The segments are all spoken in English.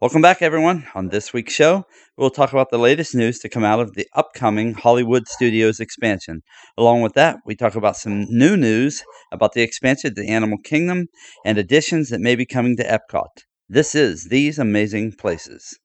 Welcome back, everyone. On this week's show, we'll talk about the latest news to come out of the upcoming Hollywood Studios expansion. Along with that, we talk about some new news about the expansion of the Animal Kingdom and additions that may be coming to Epcot. This is These Amazing Places.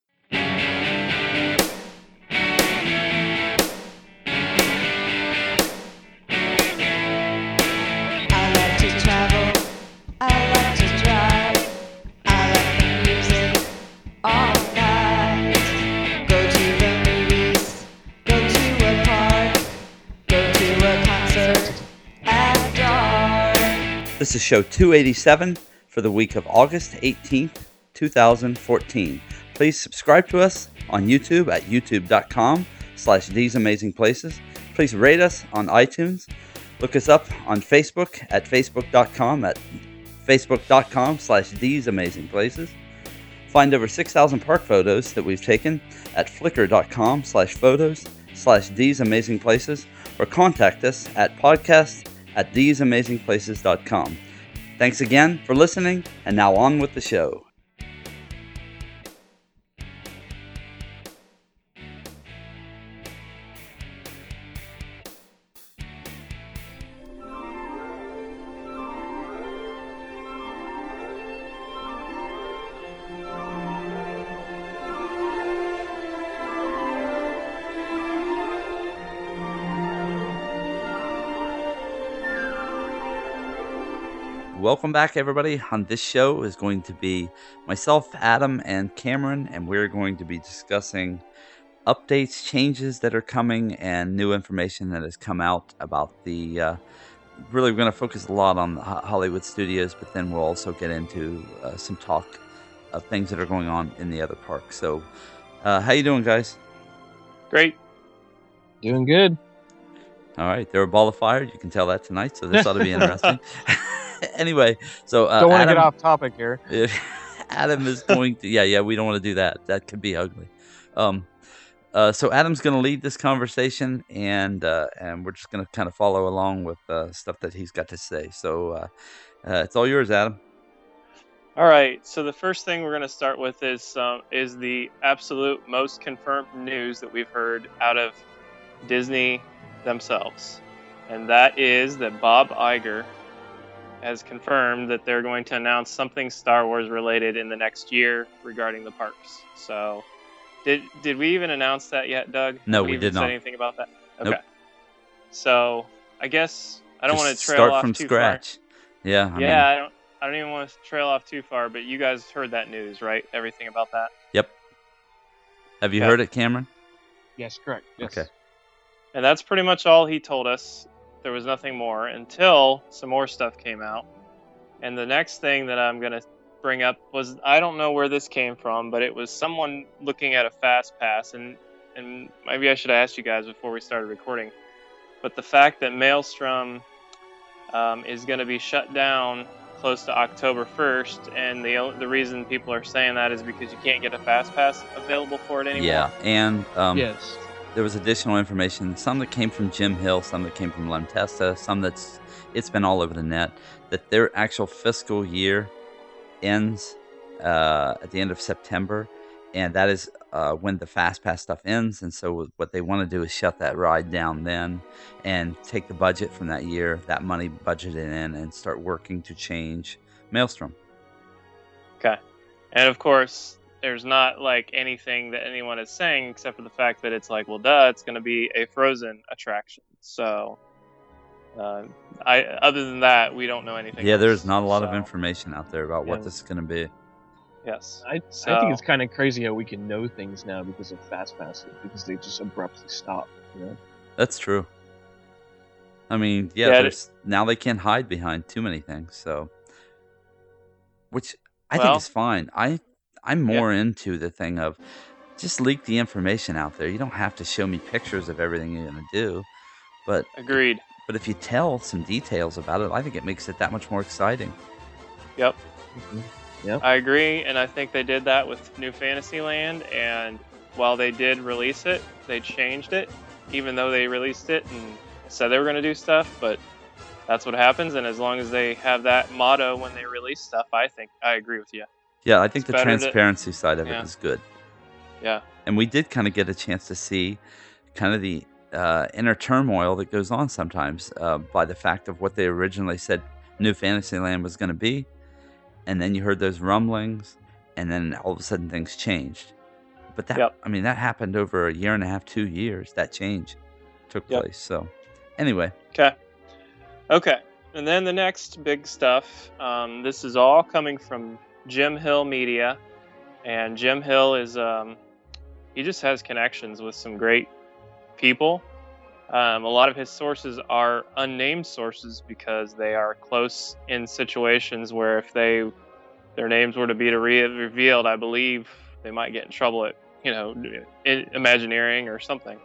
This is show 287 for the week of August 18th, 2014. Please subscribe to us on YouTube at youtube.com slash these amazing places. Please rate us on iTunes. Look us up on Facebook at facebook.com at facebook.com slash these amazing places. Find over 6,000 park photos that we've taken at flickr.com slash photos slash these amazing places or contact us at podcast at theseamazingplaces.com. Thanks again for listening, and now on with the show. Welcome back, everybody. On this show is going to be myself, Adam, and Cameron, and we're going to be discussing updates, changes that are coming, and new information that has come out about the. Uh, really, we're going to focus a lot on the Hollywood studios, but then we'll also get into uh, some talk of things that are going on in the other parks. So, uh, how you doing, guys? Great. Doing good. All right, they're a ball of fire. You can tell that tonight, so this ought to be interesting. anyway, so uh, Don't want to get off topic here. if Adam is going to, yeah, yeah, we don't want to do that. That could be ugly. Um, uh, so Adam's going to lead this conversation, and uh, and we're just going to kind of follow along with uh, stuff that he's got to say. So uh, uh, it's all yours, Adam. All right. So the first thing we're going to start with is um, is the absolute most confirmed news that we've heard out of Disney themselves, and that is that Bob Iger has confirmed that they're going to announce something Star Wars related in the next year regarding the parks. So, did did we even announce that yet, Doug? No, Have we did said not. anything about that. Okay. Nope. So I guess I don't Just want to trail start off from too scratch. Yeah, I yeah, I don't. I don't even want to trail off too far, but you guys heard that news, right? Everything about that. Yep. have you Okay. heard it, Cameron? Yes, correct. Yes. Okay. And that's pretty much all he told us. There was nothing more until some more stuff came out. And the next thing that I'm going to bring up was I don't know where this came from, but it was someone looking at a fast pass and and maybe I should have asked you guys before we started recording. But the fact that Maelstrom um, is going to be shut down close to October 1st, and the the reason people are saying that is because you can't get a fast pass available for it anymore. Yeah, and um, yes. There was additional information, some that came from Jim Hill, some that came from Len Testa, some that's it's been all over the net that their actual fiscal year ends uh, at the end of September, and that is uh, when the fast pass stuff ends. And so what they want to do is shut that ride down then, and take the budget from that year, that money budgeted in, and start working to change Maelstrom. Okay. And of course, there's not like anything that anyone is saying except for the fact that it's like, well, duh, it's going to be a Frozen attraction. So, uh, I other than that, we don't know anything. Yeah, else. there's not a lot of information out there about what this is going to be. Yes. I, I think it's kind of crazy how we can know things now because of fast passes because they just abruptly stop. You know. That's true. I mean, yeah, Yeah, there's now they can't hide behind too many things, so which I Well- think is fine. I I'm more into the thing of just leak the information out there. You don't have to show me pictures of everything you're gonna do, but Agreed. but if you tell some details about it, I think it makes it that much more exciting. Yep. Mm-hmm. Yep. I agree, and I think they did that with New Fantasyland. And while they did release it, they changed it, even though they released it and said they were going to do stuff. But that's what happens, and as long as they have that motto when they release stuff, I think I agree with you. Yeah, I think It's the to- transparency side of yeah. it is good. Yeah. And we did kind of get a chance to see kind of the uh, inner turmoil that goes on sometimes uh, by the fact of what they originally said New Fantasyland was going to be. And then you heard those rumblings, and then all of a sudden things changed. But that, Yep. I mean, that happened over a year and a half, two years. That change took Yep. place. So, anyway, Okay. Okay. And then the next big stuff. Um, this is all coming from Jim Hill Media, and Jim Hill is um, he just has connections with some great people. Um, a lot of his sources are unnamed sources because they are close in situations where if they their names were to be to re- revealed, I believe they might get in trouble at you know i- Imagineering or something.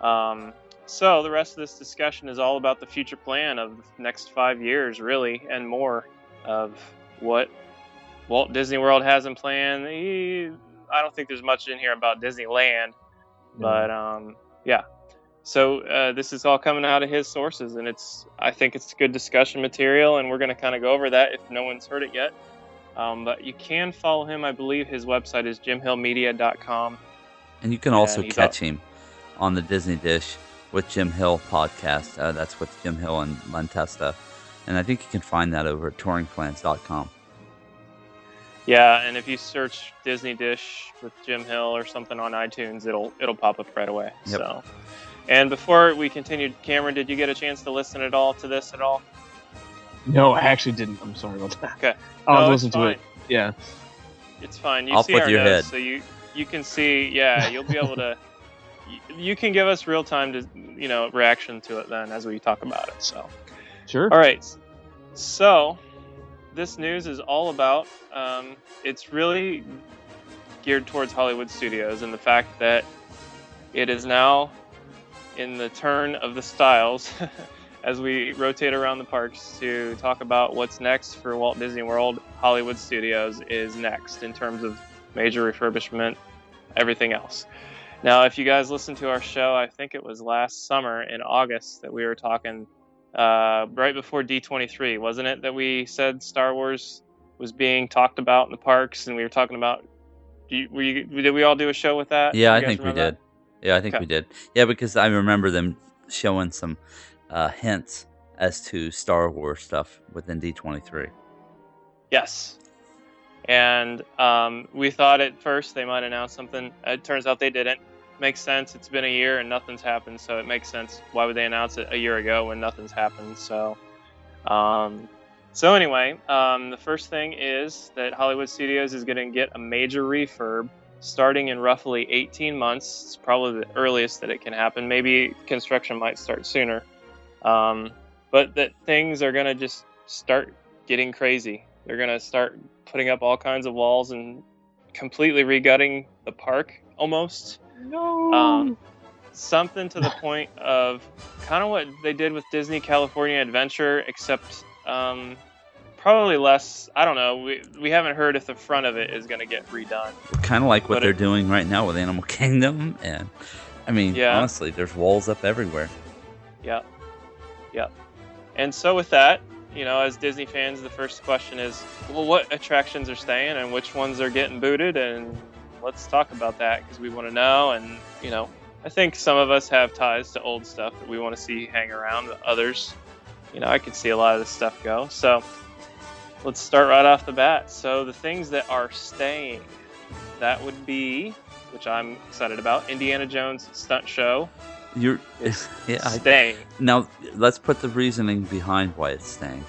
Um, so the rest of this discussion is all about the future plan of the next five years, really, and more of what Walt Disney World has in plan. Eh, I don't think there's much in here about Disneyland, but um, yeah. So uh, this is all coming out of his sources, and it's I think it's good discussion material, and we're going to kind of go over that if no one's heard it yet. Um, but you can follow him. I believe his website is jimhillmedia.com. and you can also catch him on the Disney Dish with Jim Hill podcast. Uh, that's with Jim Hill and Len Testa. And I think you can find that over at touringplans.com. Yeah, and if you search Disney Dish with Jim Hill or something on iTunes, it'll it'll pop up right away. Yep. So, and before we continued, Cameron, did you get a chance to listen at all to this at all? No, I actually didn't. I'm sorry about that. Okay. I'll No, listen to it. Yeah. It's fine. You Off see with our your notes, head. so you you can see. Yeah, you'll be able to. you- You can give us real time to you know reaction to it then as we talk about it. So. Sure. All right. So, this news is all about. Um, it's really geared towards Hollywood studios and the fact that it is now in the turn of the styles as we rotate around the parks to talk about what's next for Walt Disney World. Hollywood Studios is next in terms of major refurbishment, everything else. Now, if you guys listened to our show, I think it was last summer in August that we were talking uh, right before D23, wasn't it? That we said Star Wars was being talked about in the parks, and we were talking about. Do you, were you, did we all do a show with that? Yeah, I think we did. Yeah, I think Okay. we did. Yeah, because I remember them showing some uh, hints as to Star Wars stuff within D23. Yes. And um, we thought at first they might announce something. It turns out they didn't. Makes sense. It's been a year and nothing's happened, so it makes sense. Why would they announce it a year ago when nothing's happened? So, um, so anyway, um, the first thing is that Hollywood Studios is going to get a major refurb starting in roughly 18 months. It's probably the earliest that it can happen. Maybe construction might start sooner, um, but that things are going to just start getting crazy. They're going to start putting up all kinds of walls and completely regutting the park almost No. um, something to the point of kind of what they did with Disney California Adventure, except um, probably less. I don't know. We, we haven't heard if the front of it is going to get redone. Kind of like what But they're it- doing right now with Animal Kingdom. And I mean, Yeah. honestly, there's walls up everywhere. Yeah, yeah. And so with that, you know, as Disney fans, the first question is, well, what attractions are staying and which ones are getting booted? And let's talk about that because we want to know. And, you know, I think some of us have ties to old stuff that we want to see hang around. Others, you know, I could see a lot of this stuff go. So let's start right off the bat. So the things that are staying, that would be, which I'm excited about, Indiana Jones Stunt Show You're, yeah. I, staying. now let's put the reasoning behind why it's staying.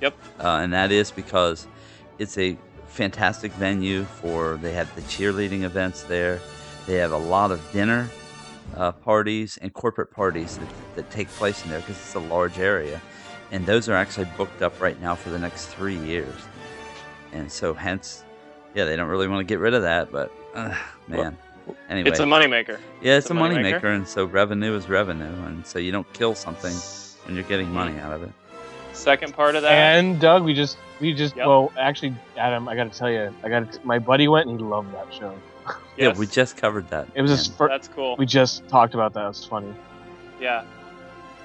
Yep. Uh, and that is because it's a fantastic venue for. They have the cheerleading events there. They have a lot of dinner uh, parties and corporate parties that, that take place in there because it's a large area, and those are actually booked up right now for the next three years. And so, hence, yeah, they don't really want to get rid of that, but uh, man. Anyway, It's a moneymaker. yeah, it's, it's a a money moneymaker. maker, and so revenue is revenue, and so you don't kill something when you're getting money out of it. Second part of that. And Doug, we just we just Yep. well actually Adam, I got to tell you, I got to my buddy went and he loved that show. Yeah, we just covered that. It was his and first. That's cool. We just talked about that. It's funny. Yeah.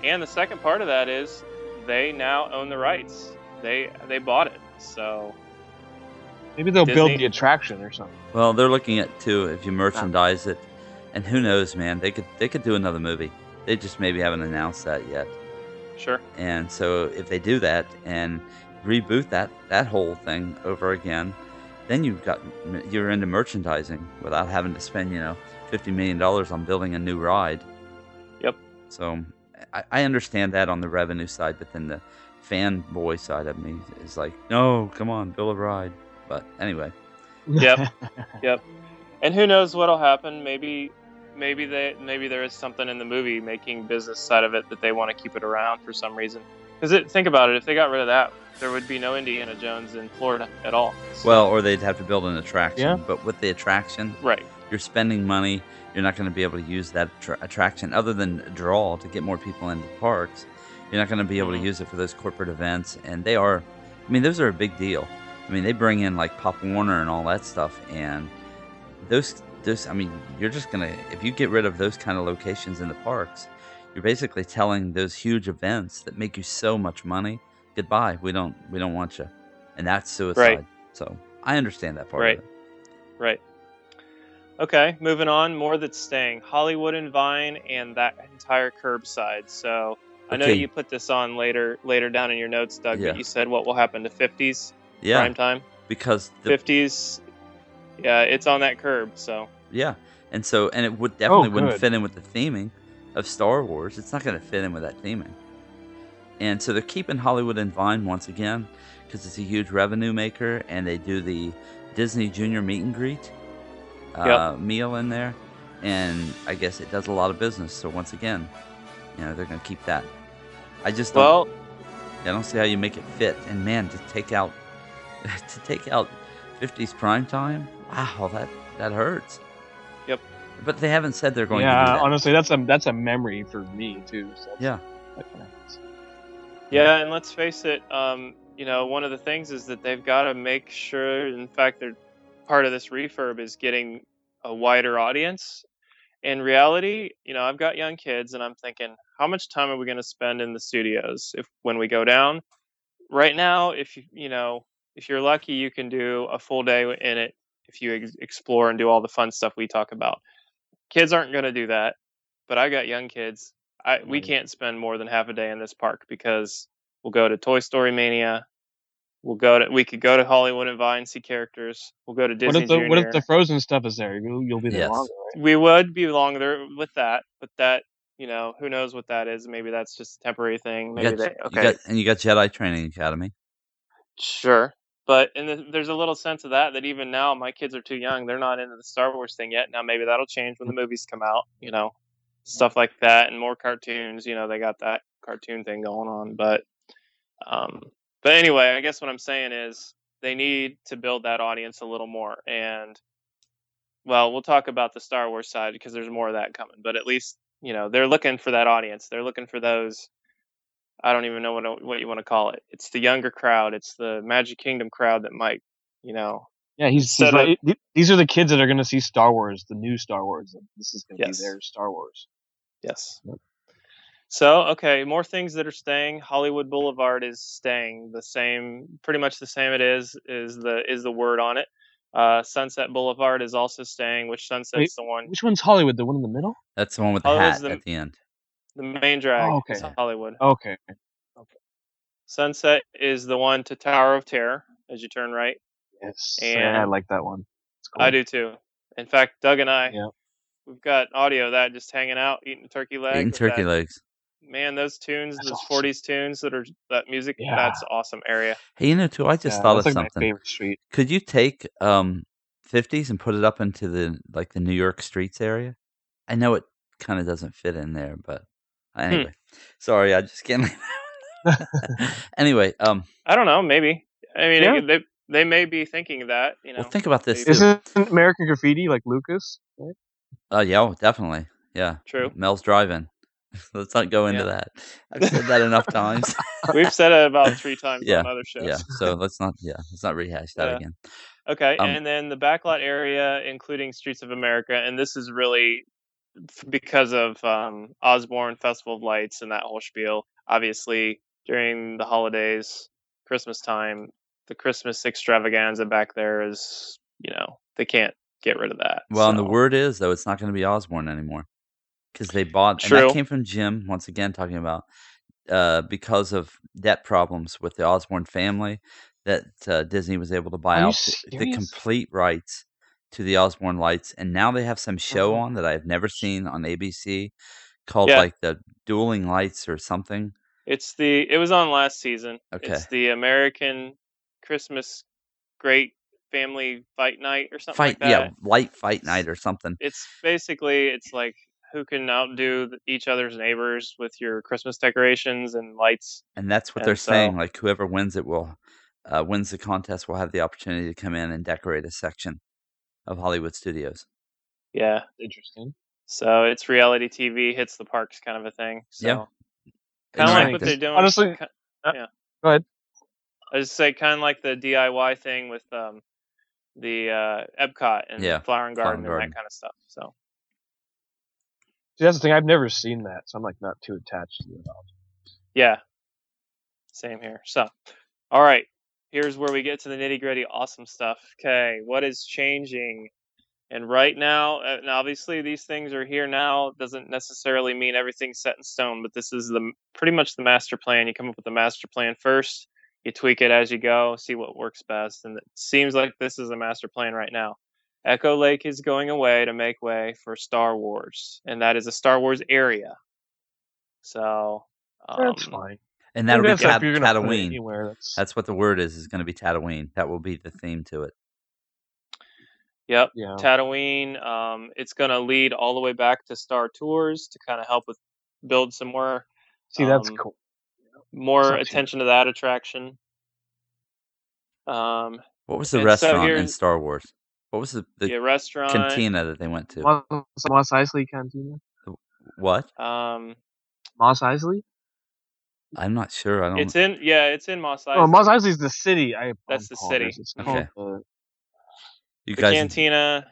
And the second part of that is they now own the rights. They they bought it. So Maybe they'll build the attraction or something. Well, they're looking at too if you merchandise it, and who knows, man? They could they could do another movie. They just maybe haven't announced that yet. Sure. And so if they do that and reboot that that whole thing over again, then you've got you're into merchandising without having to spend you know fifty million dollars on building a new ride. Yep. So I, I understand that on the revenue side, but then the fanboy side of me is like, no, come on, build a ride. But anyway, Yep. Yep. And who knows what'll happen? Maybe, maybe they, maybe there is something in the movie making business side of it that they want to keep it around for some reason. Because think about it, if they got rid of that, there would be no Indiana Jones in Florida at all. So- well, or they'd have to build an attraction. Yeah. But with the attraction, right, you're spending money. You're not going to be able to use that attra- attraction other than a draw to get more people into parks. You're not going to be able Mhm. to use it for those corporate events, and they are. I mean, those are a big deal. I mean, they bring in like Pop Warner and all that stuff, and those those. I mean, you're just gonna if you get rid of those kind of locations in the parks, you're basically telling those huge events that make you so much money, goodbye. We don't we don't want you, and that's suicide. So I understand that part. Right. Of it. right. Okay, moving on. More that's staying. Hollywood and Vine and that entire curbside. So I know Okay. you put this on later, later down in your notes, Doug. Yeah. But you said what will happen to 50s Yeah, prime time. because the 50s. Yeah, it's on that curb. So Yeah, and so and it would definitely wouldn't fit in with the theming of Star Wars. It's not going to fit in with that theming. And so they're keeping Hollywood and Vine once again because it's a huge revenue maker, and they do the Disney Junior meet and greet uh, meal in there, and I guess it does a lot of business. So once again, you know they're going to keep that. I just don't, well, I don't see how you make it fit. And man, to take out to take out 50s prime time, wow, that that hurts. Yep. But they haven't said they're going to yeah, that. honestly, that's a that's a memory for me too. So Yeah. that kinda hurts. Yeah, and let's face it, um, you know, one of the things is that they've got to make sure, in fact, they're part of this refurb is getting a wider audience. In reality, you know, I've got young kids and I'm thinking, how much time are we going to spend in the studios if when we go down? Right now, if you, you know, if you're lucky, you can do a full day in it if you ex- explore and do all the fun stuff we talk about. Kids aren't going to do that, but I got young kids. I we can't spend more than half a day in this park because we'll go to Toy Story Mania. We'll go to we could go to Hollywood and Vine see characters. We'll go to What Disney if the Junior. what if the Frozen stuff is there? You'll, you'll be there Yes. longer, right? we would be longer with that, but that you know who knows what that is. Maybe that's just a temporary thing. You Maybe got, they you okay got- and you got Jedi Training Academy. sure. But the, there's a little sense of that that even now my kids are too young. They're not into the Star Wars thing yet. Now maybe that'll change when the movies come out. You know, stuff like that and more cartoons. You know, they got that cartoon thing going on. But um, but anyway, I guess what I'm saying is they need to build that audience a little more. And well, we'll talk about the Star Wars side because there's more of that coming. But at least you know they're looking for that audience. They're looking for those. I don't even know what what you want to call it. It's the younger crowd. It's the Magic Kingdom crowd that might, you know, Yeah, he's, he's Set right. These are the kids that are going to see Star Wars, the new Star Wars. This is going to Yes. be their Star Wars. Yes. Yep. So, okay, more things that are staying. Hollywood Boulevard is staying the same, pretty much the same. It is is the is the word on it. Uh, Sunset Boulevard is also staying. Which Sunset's Wait, the one? Which one's Hollywood? The one in the middle? That's the one with the hat the- at the end. The main drag Oh, okay. is Hollywood. Okay. Sunset is the one to Tower of Terror as you turn right. Yes. And- yeah, I like that one. It's cool. I do too. In fact, Doug and I, Yep. we've got audio of that just hanging out, eating turkey leg. Eating turkey that- legs. Man, those tunes, That's those awesome. 40s tunes that are that music, Yeah. that's awesome area. Hey, you know, too. I just Yeah, thought of like something. Could you take um 50s and put it up into the like the New York streets area? I know it kind of doesn't fit in there, but uh, Hmm. anyway. Sorry, I just can't. anyway, um, I don't know, maybe. I mean, Yeah. they they may be thinking that, you know. well, think about this. Maybe. Isn't American Graffiti like Lucas? Right? Oh yeah, oh, definitely. Yeah, True. Mel's Drive-In. Let's not go into Yeah. that. I've said that enough times. We've said it about three times Yeah, on other shows. yeah, so let's not. Yeah, let's not rehash that Yeah. again. Okay, Um, and then the backlot area, including Streets of America, and this is really f- because of um, Osborne Festival of Lights and that whole spiel. Obviously, during the holidays, Christmas time, the Christmas extravaganza back there is, you know, they can't get rid of that. Well, and the word is though it's not going to be Osborne anymore because they bought. And True. that came from Jim once again talking about uh, because of debt problems with the Osborne family that uh, Disney was able to buy Are out the, the complete rights to the Osborne lights, and now they have some show Oh. on that I've never seen on ABC called Yeah. like the Dueling Lights or something. It's the it was on last season. Okay. It's the American Christmas Great Family Fight Night or something Fight, like that. yeah, light fight night or something. It's basically it's like who can outdo each other's neighbors with your Christmas decorations and lights. And that's what And they're saying. Like whoever wins it will uh, wins the contest will have the opportunity to come in and decorate a section of Hollywood Studios. Yeah. Interesting. So it's reality TV hits the parks kind of a thing. So Yeah. kind of like like what they're doing. Honestly- ki- uh, yeah. go ahead. I just say kind of like the DIY thing with um the uh Epcot and Yeah, Flower and Flower Garden and and Garden. that kind of stuff. So See, that's the thing. I've never seen that, so I'm like not too attached to it. yeah. Same here. So all right. Here's where we get to the nitty gritty awesome stuff. Okay, what is changing? And right now, uh, and obviously these things are here now. Doesn't necessarily mean everything's set in stone, but this is the pretty much the master plan. You come up with the master plan first, you tweak it as you go, see what works best, and it seems like this is a master plan right now. Echo Lake is going away to make way for Star Wars, and that is a Star Wars area. So That's um, fine. And that'll be That's like Tat- if you're gonna put it Tatooine. That's, That's what the word is. Is going to be Tatooine. That will be the theme to it. Yep. yeah. Tatooine. Um, it's going to lead all the way back to Star Tours to kind of help with build some more See, that's um, cool. more Not too attention to that attraction. Um, What was the And so restaurant in Star Wars? What was the, the the restaurant. cantina that they went to? Mos, Mos Eisley Cantina. What? Um, Mos Eisley. I'm not sure. I don't. it's in yeah, it's in Mos Eisley. Oh, Mos Eisley's the city. I That's the city. It's Okay. called the you the guys. Cantina.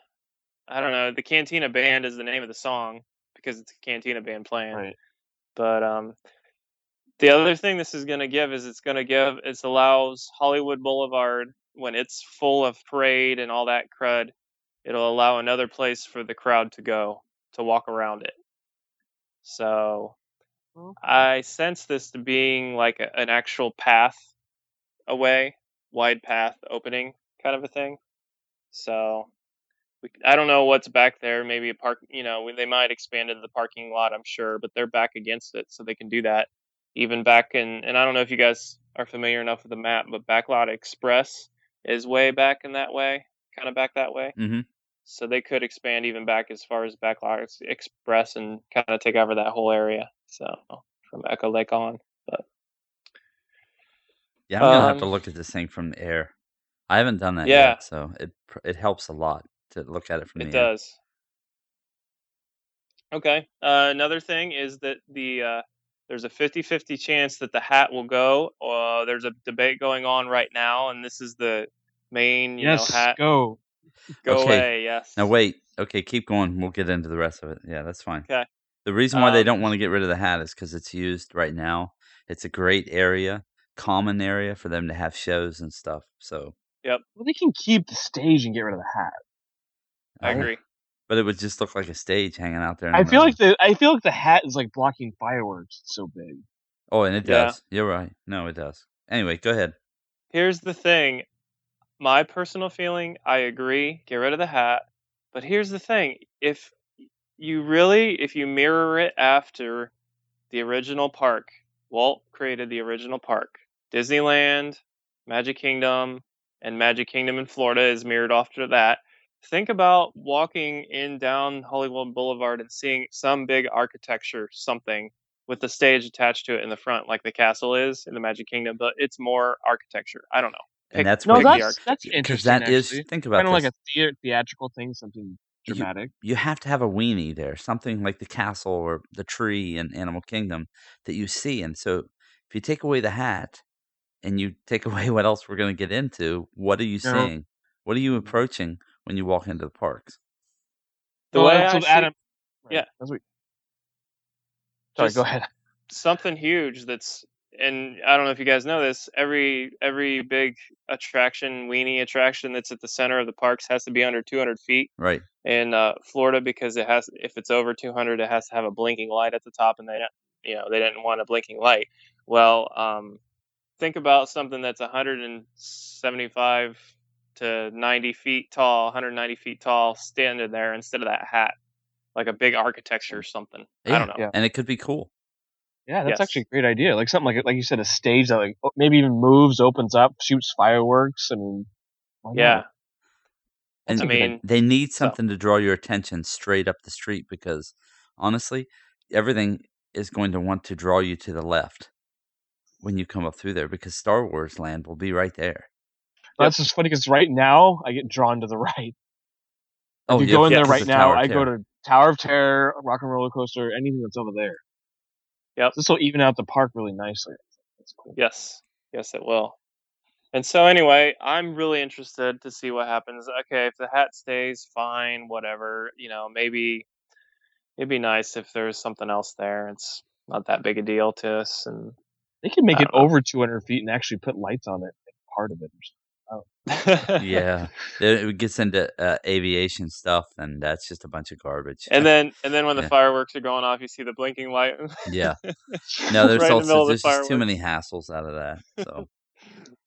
I don't know. The Cantina Band is the name of the song because it's a Cantina Band playing. right. But um, the other thing this is going to give is it's going to give it allows Hollywood Boulevard when it's full of parade and all that crud, it'll allow another place for the crowd to go to walk around it. So I sense this to being like a, an actual path away, wide path opening kind of a thing. So we, I don't know what's back there. Maybe a park, you know, they might expand into the parking lot, I'm sure, but they're back against it, so they can do that. Even back in, and I don't know if you guys are familiar enough with the map, but Backlot Express is way back in that way, kind of back that way. hmm So they could expand even back as far as Backlot Express and kind of take over that whole area. So from Echo Lake on. But yeah, I'm gonna have to Um, look at this thing from the air. I haven't done that Yeah. yet, so it it helps a lot to look at it from It the air. It does. Okay. Uh, another thing is that the uh, there's a 50-50 chance that the hat will go. Uh, there's a debate going on right now, and this is the main, you yes, know, hat go. go Okay. away. Yes. Now wait, okay, keep going. We'll get into the rest of it. Yeah, that's fine. 'Kay. The reason why they Um, don't want to get rid of the hat is because it's used right now. It's a great area, common area for them to have shows and stuff. So, Yep. Well, they can keep the stage and get rid of the hat. I agree. but it would just look like a stage hanging out there. I feel middle. like the I feel like the hat is like blocking fireworks. It's so big. oh, and it Yeah. does. You're right. No, it does. Anyway, go ahead. Here's the thing. My personal feeling, I agree. Get rid of the hat. But here's the thing. If you really, if you mirror it after the original park, Walt created the original park. Disneyland, Magic Kingdom, and Magic Kingdom in Florida is mirrored after that. Think about walking in down Hollywood Boulevard and seeing some big architecture, something with the stage attached to it in the front, like the castle is in the Magic Kingdom, but it's more architecture. I don't know. And that's No, what the that's architecture. that's because interesting. that is actually. think about kind of like a theatrical thing, something You- dramatic. you have to have a weenie there, something like the castle or the tree in Animal Kingdom that you see. And so, if you take away the hat and you take away what else we're going to get into, what are you Yeah. seeing? What are you approaching when you walk into the parks? The Well, way that's I see- Adam. yeah. That's what. Sorry, go ahead. something huge that's and I don't know if you guys know this. Every every big attraction, weenie attraction that's at the center of the parks has to be under 200 feet Right. in uh, Florida because it has if it's over 200, it has to have a blinking light at the top, and they don't- you know they didn't want a blinking light. Well, um, think about something that's 175 to 90 feet tall, 190 feet tall, standing there instead of that hat, like a big architecture or something. I don't know. Yeah. And it could be cool. Yeah, that's Yes. actually a great idea. Like something like like you said, a stage that like maybe even moves, opens up, shoots fireworks. I mean, why? Yeah. And I mean, they need so- something to draw your attention straight up the street because honestly, everything is going to want to draw you to the left when you come up through there because Star Wars land will be right there. That's just funny because right now I get drawn to the right. Oh, if you yeah, go in yeah, there 'cause right now, I go to Tower of Terror, Rock and Roller Coaster, anything that's over there. Yep. This will even out the park really nicely. That's cool. Yes, yes, it will. And so, anyway, I'm really interested to see what happens. Okay, if the hat stays, fine, whatever. You know, maybe it'd be nice if there's something else there. It's not that big a deal to us. And They can make it know. over 200 feet and actually put lights on it, part of it. Or something. Yeah, it gets into uh, aviation stuff, and that's just a bunch of garbage. and then, and then when the Yeah. fireworks are going off, you see the blinking light. yeah, no, there's right in the middle also the there's just too many hassles out of that. So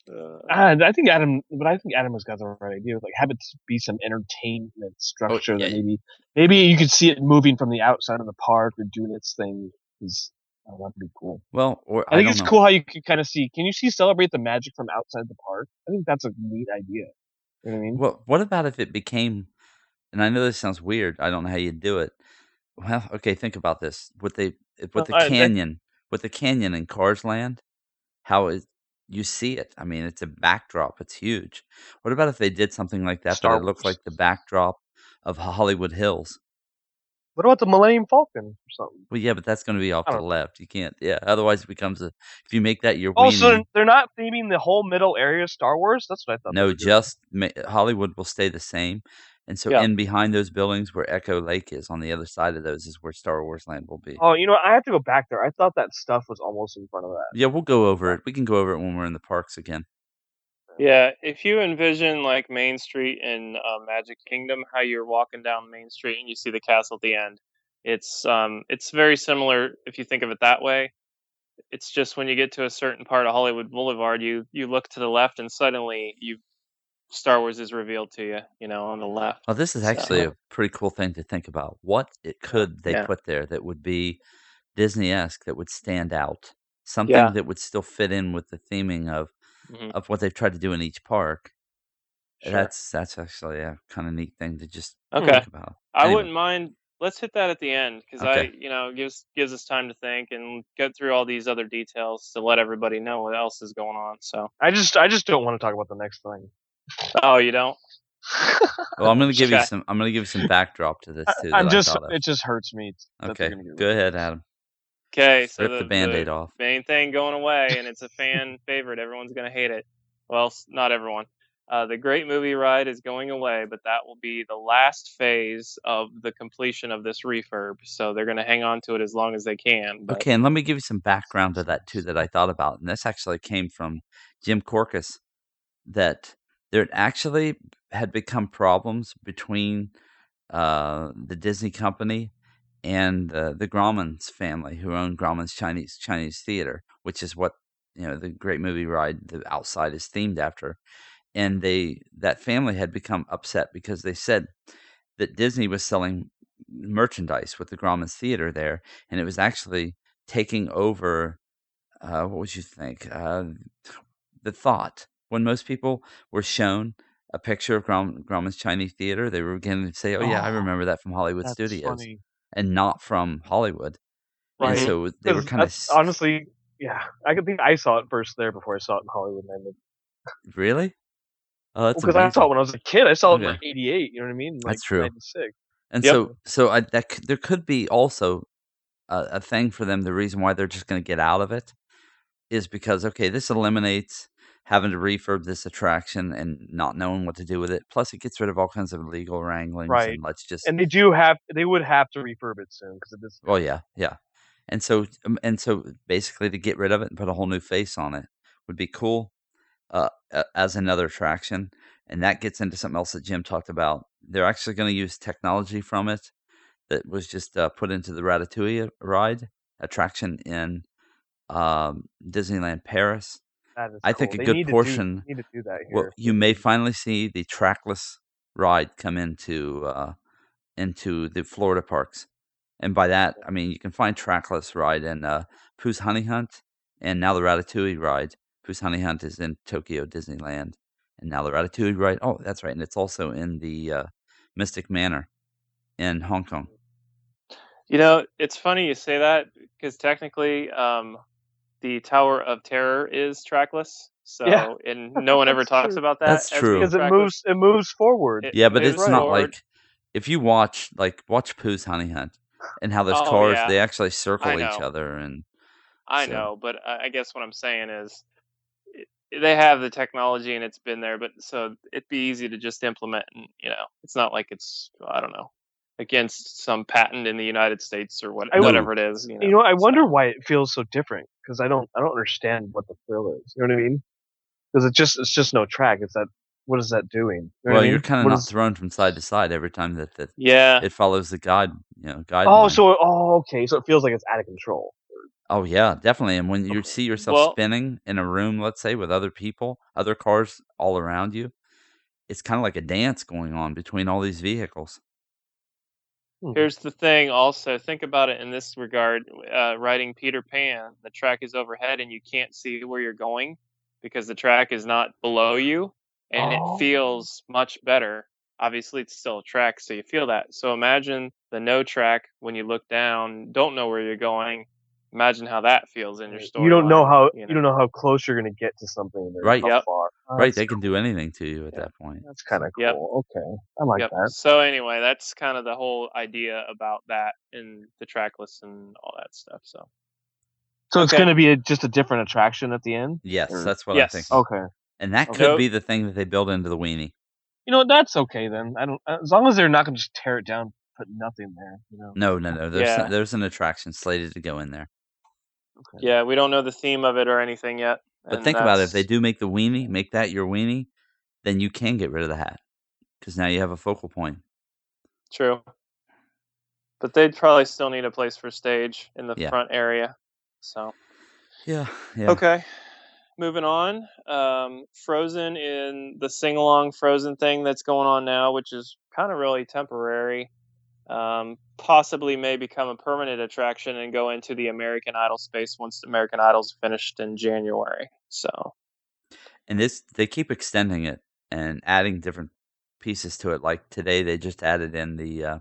Uh, I think Adam, but I think Adam has got the right idea. Like have it be some entertainment structure Oh, yeah. that maybe maybe you could see it moving from the outside of the park or doing its thing. Is oh, that'd be cool. well, or I think it's know. cool how you can kind of see. Can you see celebrate the magic from outside the park? I think that's a neat idea. You know what I mean? What what about if it became? And I know this sounds weird. I don't know how you'd do it. Well, okay, think about this. With the with Well, the I- I- canyon, with the canyon in Cars Land, how is you see it? I mean, it's a backdrop. It's huge. What about if they did something like that, Star but it looked like the backdrop of Hollywood Hills? What about the Millennium Falcon or something? Well, yeah, but that's going to be off to the left. You can't. Yeah, otherwise it becomes a. If you make that your Oh, so they're- they're not theming the whole middle area of Star Wars? That's what I thought. No, just ma- Hollywood will stay the same, and so Yeah. in behind those buildings where Echo Lake is, on the other side of those is where Star Wars Land will be. Oh, you know, what? I have to go back there. I thought that stuff was almost in front of that. Yeah, we'll go over it. We can go over it when we're in the parks again. Yeah, if you envision like Main Street in uh, Magic Kingdom, how you're walking down Main Street and you see the castle at the end, it's um it's very similar if you think of it that way. It's just when you get to a certain part of Hollywood Boulevard, you you look to the left and suddenly you Star Wars is revealed to you, you know, on the left. Well, this is So- actually a pretty cool thing to think about. What it could they Yeah. put there that would be Disney esque that would stand out, something Yeah. that would still fit in with the theming of Mhm. of what they've tried to do in each park. Sure. That's that's actually a kind of neat thing to just Okay. think about. I Anyway. wouldn't mind. Let's hit that at the end because I, you know, gives gives us time to think and get through all these other details to let everybody know what else is going on. So, I just, I just don't want to talk about the next thing. oh, you don't? Well, I'm going to give you some. I'm going to give you some backdrop to this too. I'm just, I thought of. it just hurts me. Okay, go ahead. Adam. Okay, so Rip the, the Band-Aid off. main thing going away, and it's a fan favorite. Everyone's gonna hate it. Well, not everyone. Uh, the Great Movie Ride is going away, but that will be the last phase of the completion of this refurb. So they're gonna hang on to it as long as they can. But, Okay, and let me give you some background to that too that I thought about, and this actually came from Jim Corcus. That there actually had become problems between uh, the Disney company and uh, the Grauman's family, who owned Grauman's Chinese Chinese Theater, which is what you know the Great Movie Ride, the outside is themed after. And they that family had become upset because they said that Disney was selling merchandise with the Grauman's Theater there, and it was actually taking over. Uh, what would you think? Uh, the thought when most people were shown a picture of Graum- Grauman's Chinese Theater, they were beginning to say, "Oh yeah, I remember that from Hollywood That's Studios," funny. And not from Hollywood. Right. And so they were kind of honestly, yeah. I could think I saw it first there before I saw it in Hollywood. And really. Oh, that's because I saw it when I was a kid. I saw it in Okay. like '88. You know what I mean? Like That's true. '96. And Yep. so, so I, that c- there could be also a, a thing for them. The reason why they're just going to get out of it is because okay, this eliminates having to refurb this attraction and not knowing what to do with it. Plus, it gets rid of all kinds of legal wranglings. Right. And let's just And they do have, they would have to refurb it soon because it is. Oh yeah, yeah. And so um, and so basically to get rid of it and put a whole new face on it would be cool uh, as another attraction. And that gets into something else that Jim talked about. They're actually going to use technology from it that was just uh, put into the Ratatouille ride attraction in um, Disneyland Paris. I think cool. a good do- portion need to do that here. Well, you may finally see the trackless ride come into uh, into the Florida parks, and by that I mean you can find trackless ride in uh, Pooh's Honey Hunt, and now the Ratatouille ride. Pooh's Honey Hunt is in Tokyo Disneyland, and now the Ratatouille ride. Oh, that's right, and it's also in the uh, Mystic Manor in Hong Kong. You know, it's funny you say that because technically, um, the Tower of Terror is trackless. So, Yeah. and no one ever talks true. about that. That's true. because it moves, it moves forward. It Yeah, but moves it's not forward. like if you watch like watch Pooh's Honey Hunt and how those Oh, cars yeah. they actually circle each other and I so- know, but I I guess what I'm saying is they have the technology and it's been there, but so it'd be easy to just implement. And you know, it's not like it's I don't know against some patent in the United States or what, I would- whatever it is. You know, you know, I so- wonder why it feels so different because I don't, I don't understand what the thrill is. You know what I mean? Because it's just, it's just no track. It's that, what is that doing? You know what I well mean? you're kind of not is- thrown from side to side every time that, that Yeah, it follows the guide you know guide Oh, so, oh, okay. So it feels like it's out of control. oh yeah definitely and when you see yourself Well- spinning in a room let's say with other people other cars all around you it's kind of like a dance going on between all these vehicles Here's the thing. Also, think about it in this regard: uh, riding Peter Pan, the track is overhead, and you can't see where you're going because the track is not below you, and Oh. it feels much better. Obviously, it's still a track, so you feel that. So imagine the no track when you look down, don't know where you're going. Imagine how that feels in your story. You don't know how, you you, don't know how close you're going to get to something. or Right. How Yep. far. Oh, right that's they can do anything to you at Yeah. that point That's kind of Yep. cool. Okay. I like Yep. that. So anyway, that's kind of the whole idea about that and the track list and all that stuff. So So it's going to be a, just a different attraction at the end? yes Or- that's what Yes. i think Okay. and that Okay. could be the thing that they build into the weenie You know, that's okay then. I don't, as long as they're not going to just tear it down, put nothing there, you know. no no no there's Yeah. there's an attraction slated to go in there Okay. yeah, we don't know the theme of it or anything yet. But think about it. If they do make the weenie, make that your weenie, then you can get rid of the hat because now you have a focal point. True. But they'd probably still need a place for stage in the Yeah. front area. So Yeah. Yeah. okay, moving on. Um, Frozen in the sing along Frozen thing that's going on now, which is kind of really temporary. Um, possibly may become a permanent attraction and go into the American Idol space once the American Idol's finished in January. So And this, they keep extending it and adding different pieces to it. Like today, they just added in the uh,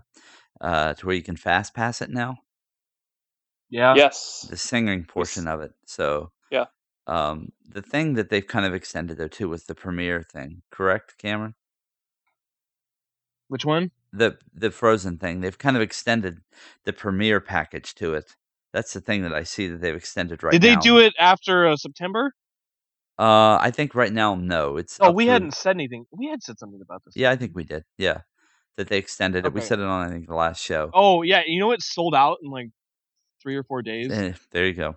uh, to where you can fast pass it now, Yeah. yes, the singing portion of it. So Yeah. Um, the thing that they've kind of extended though too was the premiere thing, correct, Cameron? Which one? The the frozen thing they've kind of extended the premiere package to it that's the thing that i see that they've extended right Did they now. do it after uh, September? uh i think right now no it's Oh, we through- hadn't said anything. We had said something about this. yeah i think we did yeah that they extended it we said it on i think the last show Oh, yeah. You know, it sold out in like three or four days. Eh, there you go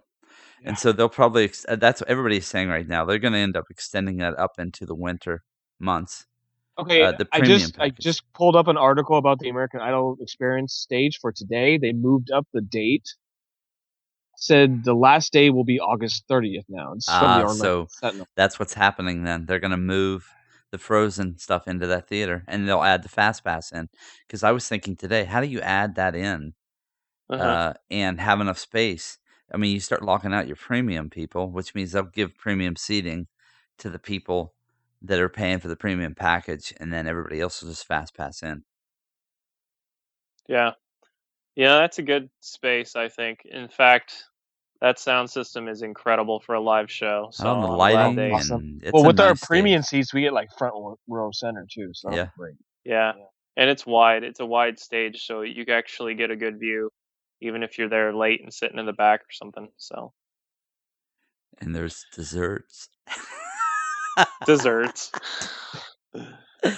Yeah. and so they'll probably ex- that's what everybody's saying right now they're going to end up extending that up into the winter months Okay, uh, the I just I just pulled up an article about the American Idol experience stage for today. They moved up the date. Said the last day will be August 30th now. Ah, so- that's what's happening then they're going to move the frozen stuff into that theater and they'll add the fast pass in because i was thinking today how do you add that in Uh-huh. uh, and have enough space. I mean, you start locking out your premium people, which means they'll give premium seating to the people that are paying for the premium package, and then everybody else will just fast pass in. Yeah. Yeah, that's a good space, I think. In fact, that sound system is incredible for a live show. So I don't know, the I'm lighting they- Awesome. it's Well, a with our nice stage. premium seats, we get like front row center too. So Yeah. great. yeah. Yeah. And it's wide. It's a wide stage, so you actually get a good view, even if you're there late and sitting in the back or something. So and there's desserts. desserts.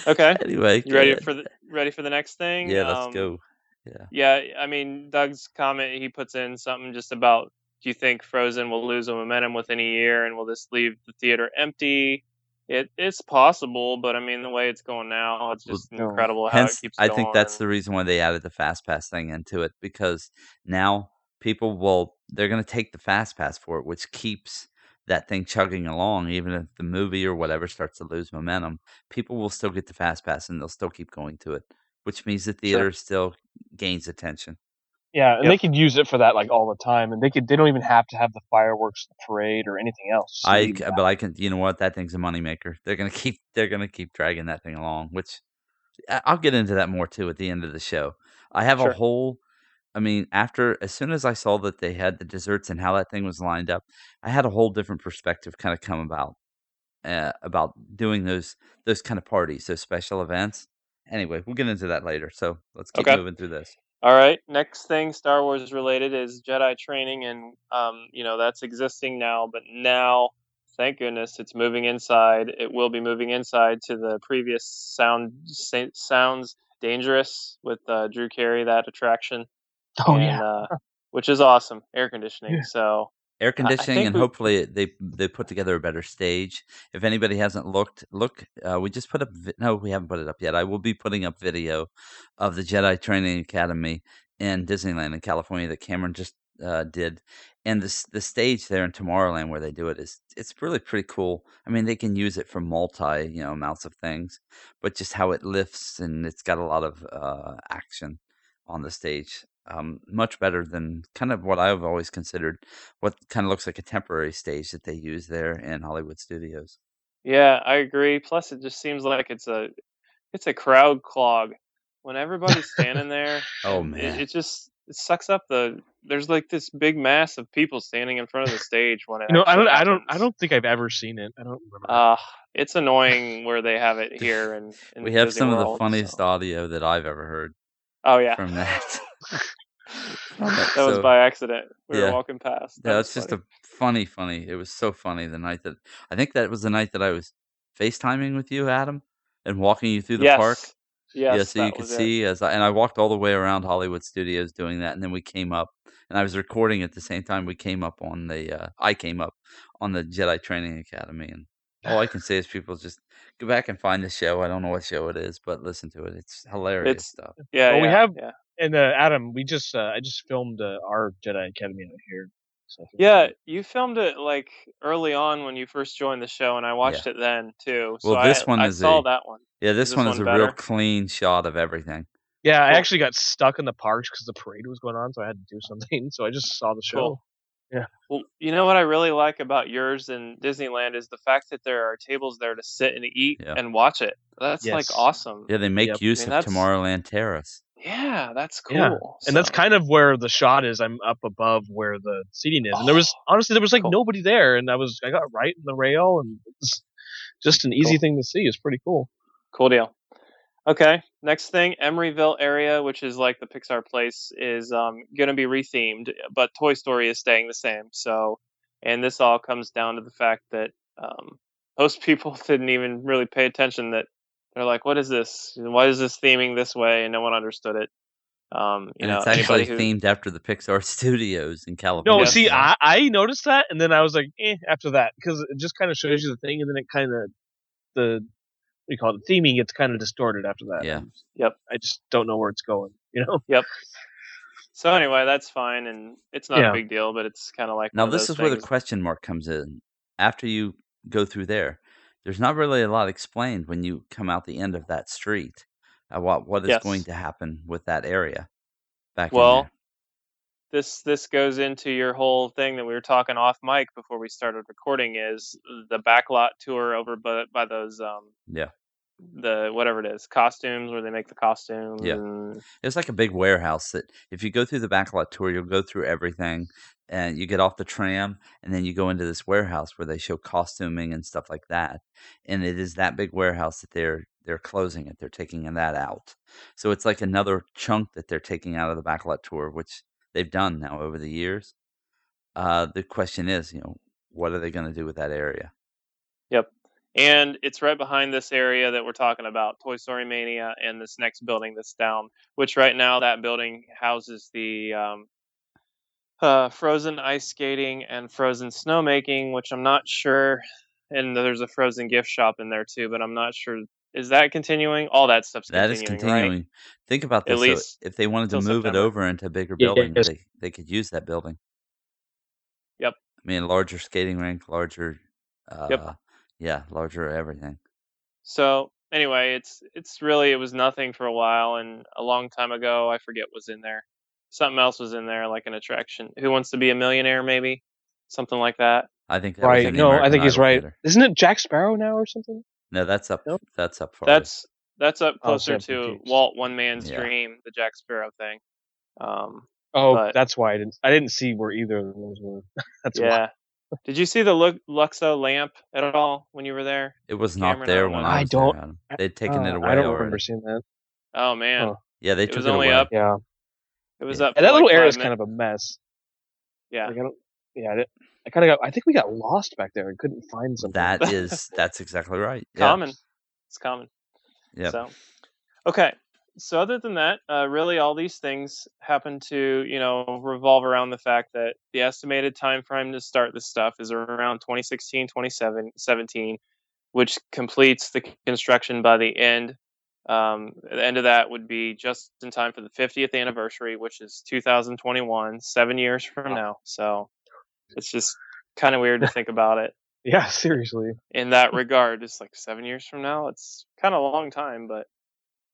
okay. Anyway, You ready good. for the ready for the next thing? Yeah, let's Um, go. Yeah. Yeah, I mean, Doug's comment, he puts in something just about do you think Frozen will lose a momentum within a year and will this leave the theater empty? It it's possible, but I mean, the way it's going now, it's Well, just no. incredible how Hence, it keeps I think that's the reason why they added the fast pass thing into it because now people will they're going to take the fast pass for it, which keeps that thing chugging along. Even if the movie or whatever starts to lose momentum, people will still get the fast pass and they'll still keep going to it, which means the theater still gains attention. Yeah, and Yep. they could use it for that like all the time, and they could they don't even have to have the fireworks, the parade, or anything else. Just I but I can you know what that thing's a moneymaker. They're gonna keep they're gonna keep dragging that thing along, which I'll get into that more too at the end of the show. I have Sure. a whole I mean, after as soon as I saw that they had the desserts and how that thing was lined up, I had a whole different perspective kind of come about uh, about doing those those kind of parties, those special events. Anyway, we'll get into that later. So let's keep Okay. moving through this. All right. Next thing Star Wars related is Jedi training, and um, you know that's existing now, but now, thank goodness, it's moving inside. It will be moving inside to the previous sound sa- sounds dangerous with uh, Drew Carey that attraction. Oh and, yeah, uh, which is awesome. Air conditioning. Yeah. So Air I conditioning, and we- hopefully they they put together a better stage. If anybody hasn't looked, look. Uh, we just put up. Vi- no, we haven't put it up yet. I will be putting up video of the Jedi Training Academy in Disneyland in California that Cameron just uh, did, and this the stage there in Tomorrowland where they do it is it's really pretty cool. I mean, they can use it for multi you know amounts of things, but just how it lifts and it's got a lot of uh, action on the stage. Um, much better than kind of what I've always considered what kind of looks like a temporary stage that they use there in Hollywood studios. yeah, I agree. Plus, it just seems like it's a it's a crowd clog when everybody's standing there. Oh, and it- man. it, just it sucks up the. There's like this big mass of people standing in front of the stage when it. you know, I don't, I don't, I don't think I've ever seen it. I don't remember. Uh, it's annoying where they have it here and We have Disney some of the funniest so- audio that I've ever heard Oh yeah, from that. that was by accident. We yeah. were walking past. That Yeah, was it's just a funny, funny. It was so funny the night that I think that was the night that I was FaceTiming with you, Adam, and walking you through the yes. park. Yes, yeah, so you could was it. see as I, and I walked all the way around Hollywood Studios doing that, and then we came up, and I was recording at the same time. We came up on the, uh, I came up on the Jedi Training Academy, and all I can say is people just go back and find the show. I don't know what show it is, but listen to it. It's hilarious It's- stuff. Yeah, Well, we have- yeah. And uh, Adam, we just, uh, I just filmed uh, our Jedi Academy out here. So Yeah, you filmed it like early on when you first joined the show, and I watched it then too. So Well, this I, one I is saw a- that one. Yeah, this, this one is one a real clean shot of everything. yeah, I actually got stuck in the parks because the parade was going on, so I had to do something. So I just saw the show. Cool. Well, you know what I really like about yours in Disneyland is the fact that there are tables there to sit and eat Yeah. and watch it. That's Yes. like awesome. Yeah, they make Yep. use I mean, of Tomorrowland Terrace. Yeah, that's cool. Yeah, And that's kind of where the shot is. I'm up above where the seating is, and there was honestly there was like Cool. nobody there, and I was I got right in the rail, and it's just an easy Cool. thing to see. It's pretty cool. Cool deal. Okay, next thing, Emeryville area, which is like the Pixar place, is um, going to be rethemed, but Toy Story is staying the same. So, and this all comes down to the fact that um, most people didn't even really pay attention. That they're like, "What is this? Why is this theming this way?" And no one understood it. Um, you And know, it's actually who themed after the Pixar studios in California. No, see, I, I noticed that, and then I was like, eh, after that, because it just kind of shows you the thing, and then it kind of the we call it, theming gets kind of distorted after that. Yeah. Yep. I just don't know where it's going. You know. Yep. So anyway, that's fine, and it's not Yeah. a big deal, but it's kind of like Now one of this those is where the question mark comes in. After you go through there, there's not really a lot explained when you come out the end of that street. Uh, what what is Yes. going to happen with that area? Back Well, this this goes into your whole thing that we were talking off mic before we started recording is the backlot tour over by, by those um Yeah. The whatever it is costumes where they make the costumes Yeah. and It's like a big warehouse that if you go through the backlot tour, you'll go through everything and you get off the tram and then you go into this warehouse where they show costuming and stuff like that. And it is that big warehouse that they're they're closing it. They're taking that out. So it's like another chunk that they're taking out of the backlot tour, which they've done now over the years. Uh, the question is, you know, what are they going to do with that area? And it's right behind this area that we're talking about, Toy Story Mania, and this next building that's down. Which right now that building houses the um, uh, frozen ice skating and frozen snowmaking, which I'm not sure. And there's a frozen gift shop in there too, but I'm not sure. Is that continuing? All that stuff's That is continuing, right? continuing. Think about this. though. least if they wanted to till move it over into a bigger Yeah, building, yes. they they could use that building. Yep. I mean, larger skating rink, larger. Uh, Yeah, larger everything. So anyway, it's it's really it was nothing for a while, and a long time ago, I forget was in there. Something else was in there, like an attraction. Who wants to be a millionaire? Maybe something like that. I think that Right. No, I think he's Idol right. Theater. Isn't it Jack Sparrow now or something? No, that's up. Nope. That's up farther. That's that's up Oh, closer Sam to Confused. Walt One Man's Yeah. Dream, the Jack Sparrow thing. Um, Oh, But- that's why I didn't. I didn't see where either of those were. that's why. Yeah. Did you see the Lu- Luxo lamp at all when you were there? it was not there don't when know. I I was don't- there. Adam. They'd taken it Uh, away I don't already. remember seeing that. Oh man, Oh. Yeah, they It took was it only away. up- Yeah, it was Yeah. up. and that for little area is kind of a mess. yeah. Like, I don't, yeah, I, I kind of got. I think we got lost back there and couldn't find something. That is that's exactly right. Yeah. common. It's common. Yeah. So, okay. So other than that, uh, really all these things happen to you know revolve around the fact that the estimated time frame to start this stuff is around 2016, 2017, which completes the construction by the end. Um, the end of that would be just in time for the 50th anniversary, which is 2021, seven years from now. So it's just kind of weird to think about it yeah, seriously. in that regard. It's like seven years from now. It's kind of a long time, but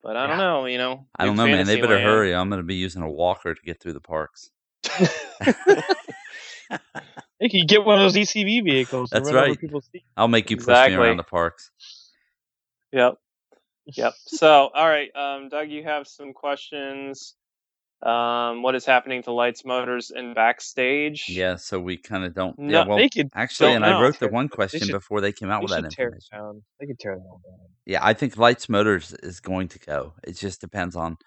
but I don't know. You know, I don't know, man. They better Fantasyland. hurry. I'm going to be using a walker to get through the parks. Hey, can you get one of those ECV vehicles? That's right. I'll make you push me around the parks. Yep. Yep. So, all right, um, Doug, you have some questions. Um, what is happening to lights, motors, and backstage? Yeah, so we kind of don't. No, yeah, well, they could. actually, and I wrote the one question should- before they came out with that tear information. They could tear all down. Yeah, I think Lights Motors is going to go. It just depends on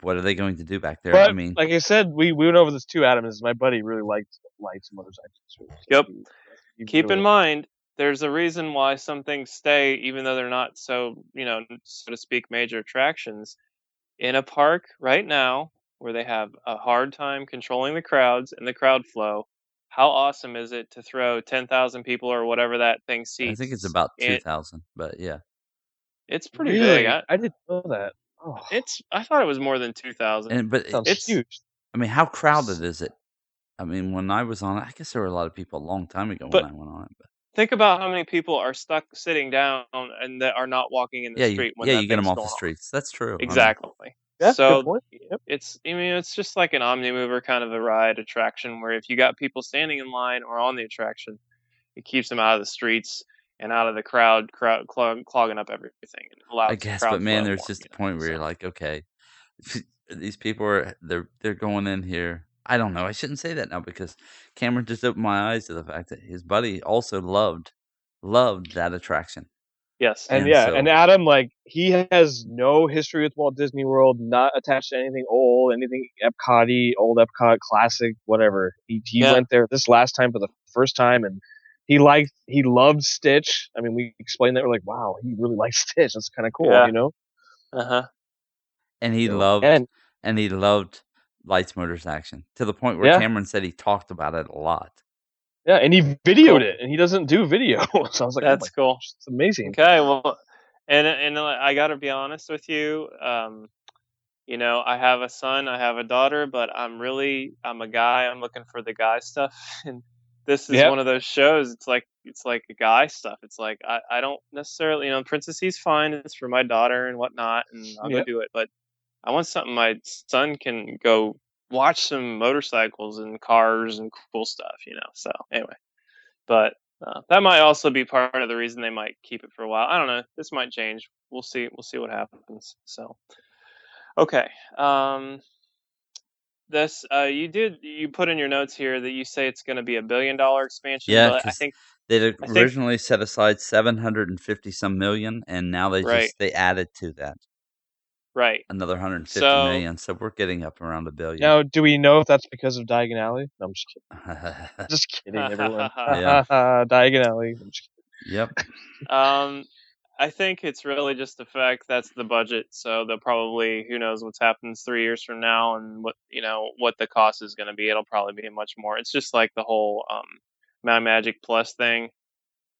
what are they going to do back there. But I mean, like I said, we, we went over this too, Adam. Is my buddy really liked lights motorcycles. Yep. Keep in mind, there's a reason why some things stay, even though they're not so, you know, so to speak, major attractions. In a park right now, where they have a hard time controlling the crowds and the crowd flow, how awesome is it to throw 10,000 people or whatever that thing seats? I think it's about in- two thousand, but yeah, It's pretty Really? big. I, I didn't know that. Oh, it's. I thought it was more than 2,000. and but sounds it's- huge. I mean, how crowded is it? I mean, when I was on it, I guess there were a lot of people a long time ago But- when I went on it. But Think about how many people are stuck sitting down and that are not walking in the yeah, you, street when yeah, you get them off the going on. streets. That's true. I mean, Exactly. That's so. Yep. it's I mean it's just like an omni mover kind of a ride attraction where if you got people standing in line or on the attraction, it keeps them out of the streets and out of the crowd, crowd clog, clogging up everything. And allows I the guess, crowd but man, there's just a point where you're so. like, okay, these people are they're they're going in here. I don't know. I shouldn't say that now because Cameron just opened my eyes to the fact that his buddy also loved loved that attraction. yes, And And yeah, so- and Adam, like he has no history with Walt Disney World, not attached to anything old, anything Epcot old Epcot, classic, whatever. He he Yeah. went there this last time for the first time, and he liked, he loved Stitch. I mean, we explained that we're like, wow, he really likes Stitch. That's kind of cool, Yeah. you know. uh huh, And he So- loved and and he loved Lights Motors action to the point where Yeah. Cameron said he talked about it a lot. yeah, and he videoed Cool. it, and he doesn't do video, so I was like, that's oh cool. my gosh, it's amazing. Okay, well, and and uh, I got to be honest with you. Um, you know, I have a son, I have a daughter, but I'm really I'm a guy. I'm looking for the guy stuff, and this is Yep. one of those shows. It's like it's like a guy stuff. It's like I I don't necessarily you know Princess He's fine. It's for my daughter and whatnot, and I'll Yep. go do it. But I want something my son can go watch some motorcycles and cars and cool stuff. You know. So anyway, but uh, that might also be part of the reason they might keep it for a while. I don't know. This might change. We'll see. We'll see what happens. So, okay. Um, this uh, you did you put in your notes here that you say it's going to be a billion dollar expansion. Yeah, I think They'd think- originally set aside seven hundred and fifty some million, and now they Right. just they added to that right. another hundred and fifty So- million. So we're getting up around a billion. Now, do we know if that's because of Diagon Alley? No, I'm just kidding. Just kidding, everyone. Yeah. Diagon Alley. I'm just Yep. Um, I think it's really just the fact that's the budget. So they'll probably who knows what's happens three years from now and what you know what the cost is going to be. It'll probably be much more. It's just like the whole um, My Magic Plus thing.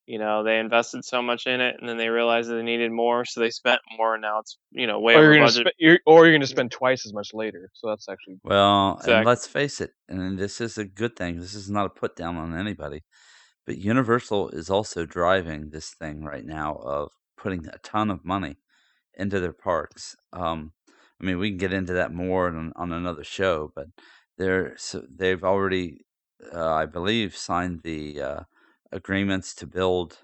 You know, they invested so much in it, and then they realized that they needed more, so they spent more. And now it's you know way Or over you're, gonna budget. spe- you're, or you're gonna spend twice as much later. So that's actually Well, and let's face it, and this is a good thing. This is not a put down on anybody, but Universal is also driving this thing right now of putting a ton of money into their parks. Um, I mean, we can get into that more on, on another show, but they're so they've already, uh, I believe, signed the uh, agreements to build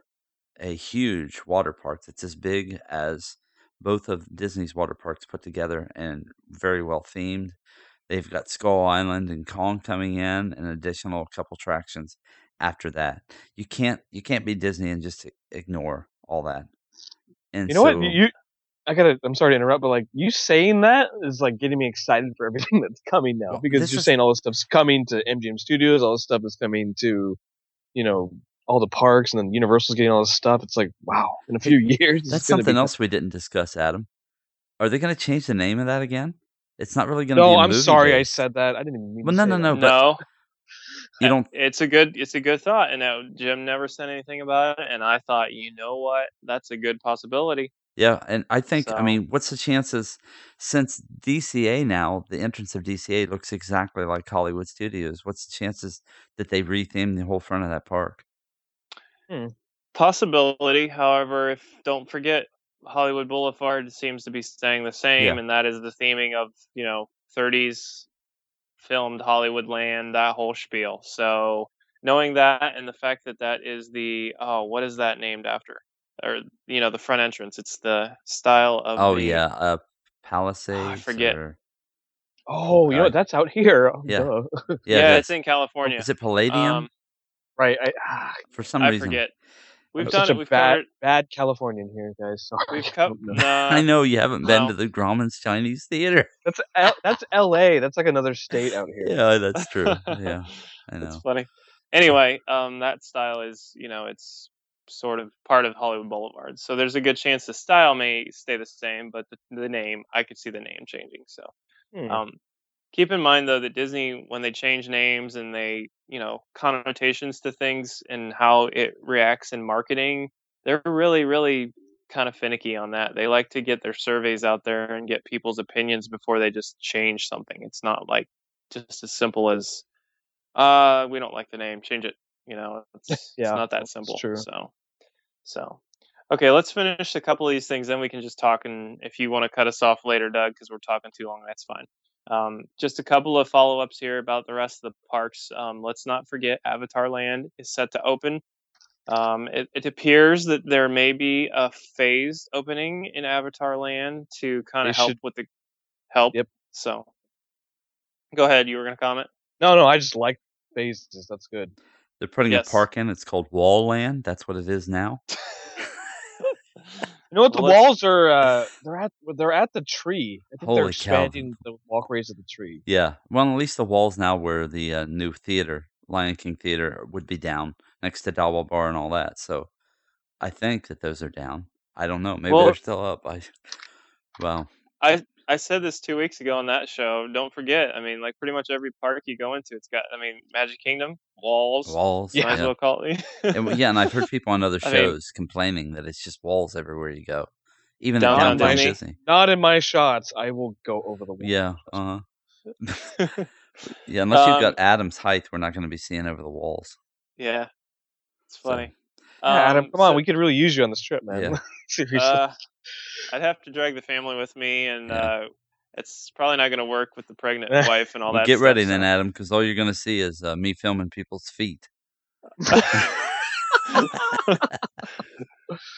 a huge water park that's as big as both of Disney's water parks put together and very well themed. They've got Skull Island and Kong coming in, and additional couple attractions after that. You can't you can't be Disney and just ignore all that. And You know so, what? You, I gotta. I'm sorry to interrupt, but like you saying that is like getting me excited for everything that's coming now Well, because you're is- saying all this stuff's coming to MGM Studios, all this stuff is coming to, you know, all the parks, and then Universal's getting all this stuff. It's like wow, in a few years. that's something be- else we didn't discuss, Adam. Are they going to change the name of that again? It's not really going to be. No, a I'm movie sorry I said that. I didn't even mean Well, to no, say no, that. no, but no, you don't. it's a good it's a good thought. And now Jim never said anything about it, and I thought, you know what, that's a good possibility. Yeah, and I think I mean, what's the chances since DCA now, the entrance of DCA looks exactly like Hollywood Studios. What's the chances that they retheme the whole front of that park? Possibility. However, if don't forget, Hollywood Boulevard seems to be staying the same, Yeah. and that is the theming of you know 30s filmed Hollywood land, that whole spiel. So knowing that and the fact that that is the oh, what is that named after? Or you know the front entrance. It's the style of Oh the, yeah, uh, Palisades. I forget. or- Oh, you know Uh. That's out here. Oh, yeah. yeah, Yeah, it's in California. Is it Palladium? Um, right. I, ah, For some reason. I reason, forget. We've I'm done such it. a We've bad, covered. bad Californian here, guys. Sorry. We've I covered. don't know. I know you haven't been no. to the Grauman's Chinese Theater. That's L- that's L.A. That's like another state out here. Yeah, that's true. Yeah, I That's know. funny. Anyway, um, that style is, you know, it's sort of part of Hollywood Boulevard. So there's a good chance the style may stay the same, but the, the name, I could see the name changing. So Hmm. um, keep in mind, though, that Disney, when they change names and they, you know, connotations to things and how it reacts in marketing, they're really, really kind of finicky on that. They like to get their surveys out there and get people's opinions before they just change something. It's not like just as simple as, uh, we don't like the name, change it. You know, it's, it's not that simple. true. So, so okay, let's finish a couple of these things, then we can just talk. And if you want to cut us off later, Doug, because we're talking too long, that's fine. Um, just a couple of follow ups here about the rest of the parks. Um, let's not forget Avatar Land is set to open. Um, it, it appears that there may be a phased opening in Avatar Land to kind of help should- with the help. Yep. So, go ahead. You were going to comment. No, no, I just like phases. That's good. They're putting Yes. a park in. It's called Wall Land. That's what it is now. You know what? The walls are uh, they're at they're at the tree. I think they're Holy cow. the walkways of the tree. Yeah. Well, at least the walls now where the uh, new theater, Lion King Theater, would be down next to Dawa Bar and all that. So I think that those are down. I don't know. Maybe Well- they're still up. I well, I I said this two weeks ago on that show. Don't forget. I mean, like pretty much every park you go into, it's got. I mean, Magic Kingdom walls. walls. Yeah. Might as well call it. And, yeah, and I've heard people on other I mean- shows complaining that it's just walls everywhere you go, even Downtown at downtown Disney? Disney. Not in my shots. I will go over the wall. Yeah, uh huh. yeah, unless you've Um, got Adam's height, we're not going to be seeing over the walls. yeah, it's So, funny. Yeah, Adam, Um, come on. so, we could really use you on this trip, man. Yeah. Seriously. uh, I'd have to drag the family with me, and Yeah. uh, it's probably not going to work with the pregnant wife and all Well, that. get stuff, ready so- then, Adam, because all you're going to see is uh, me filming people's feet.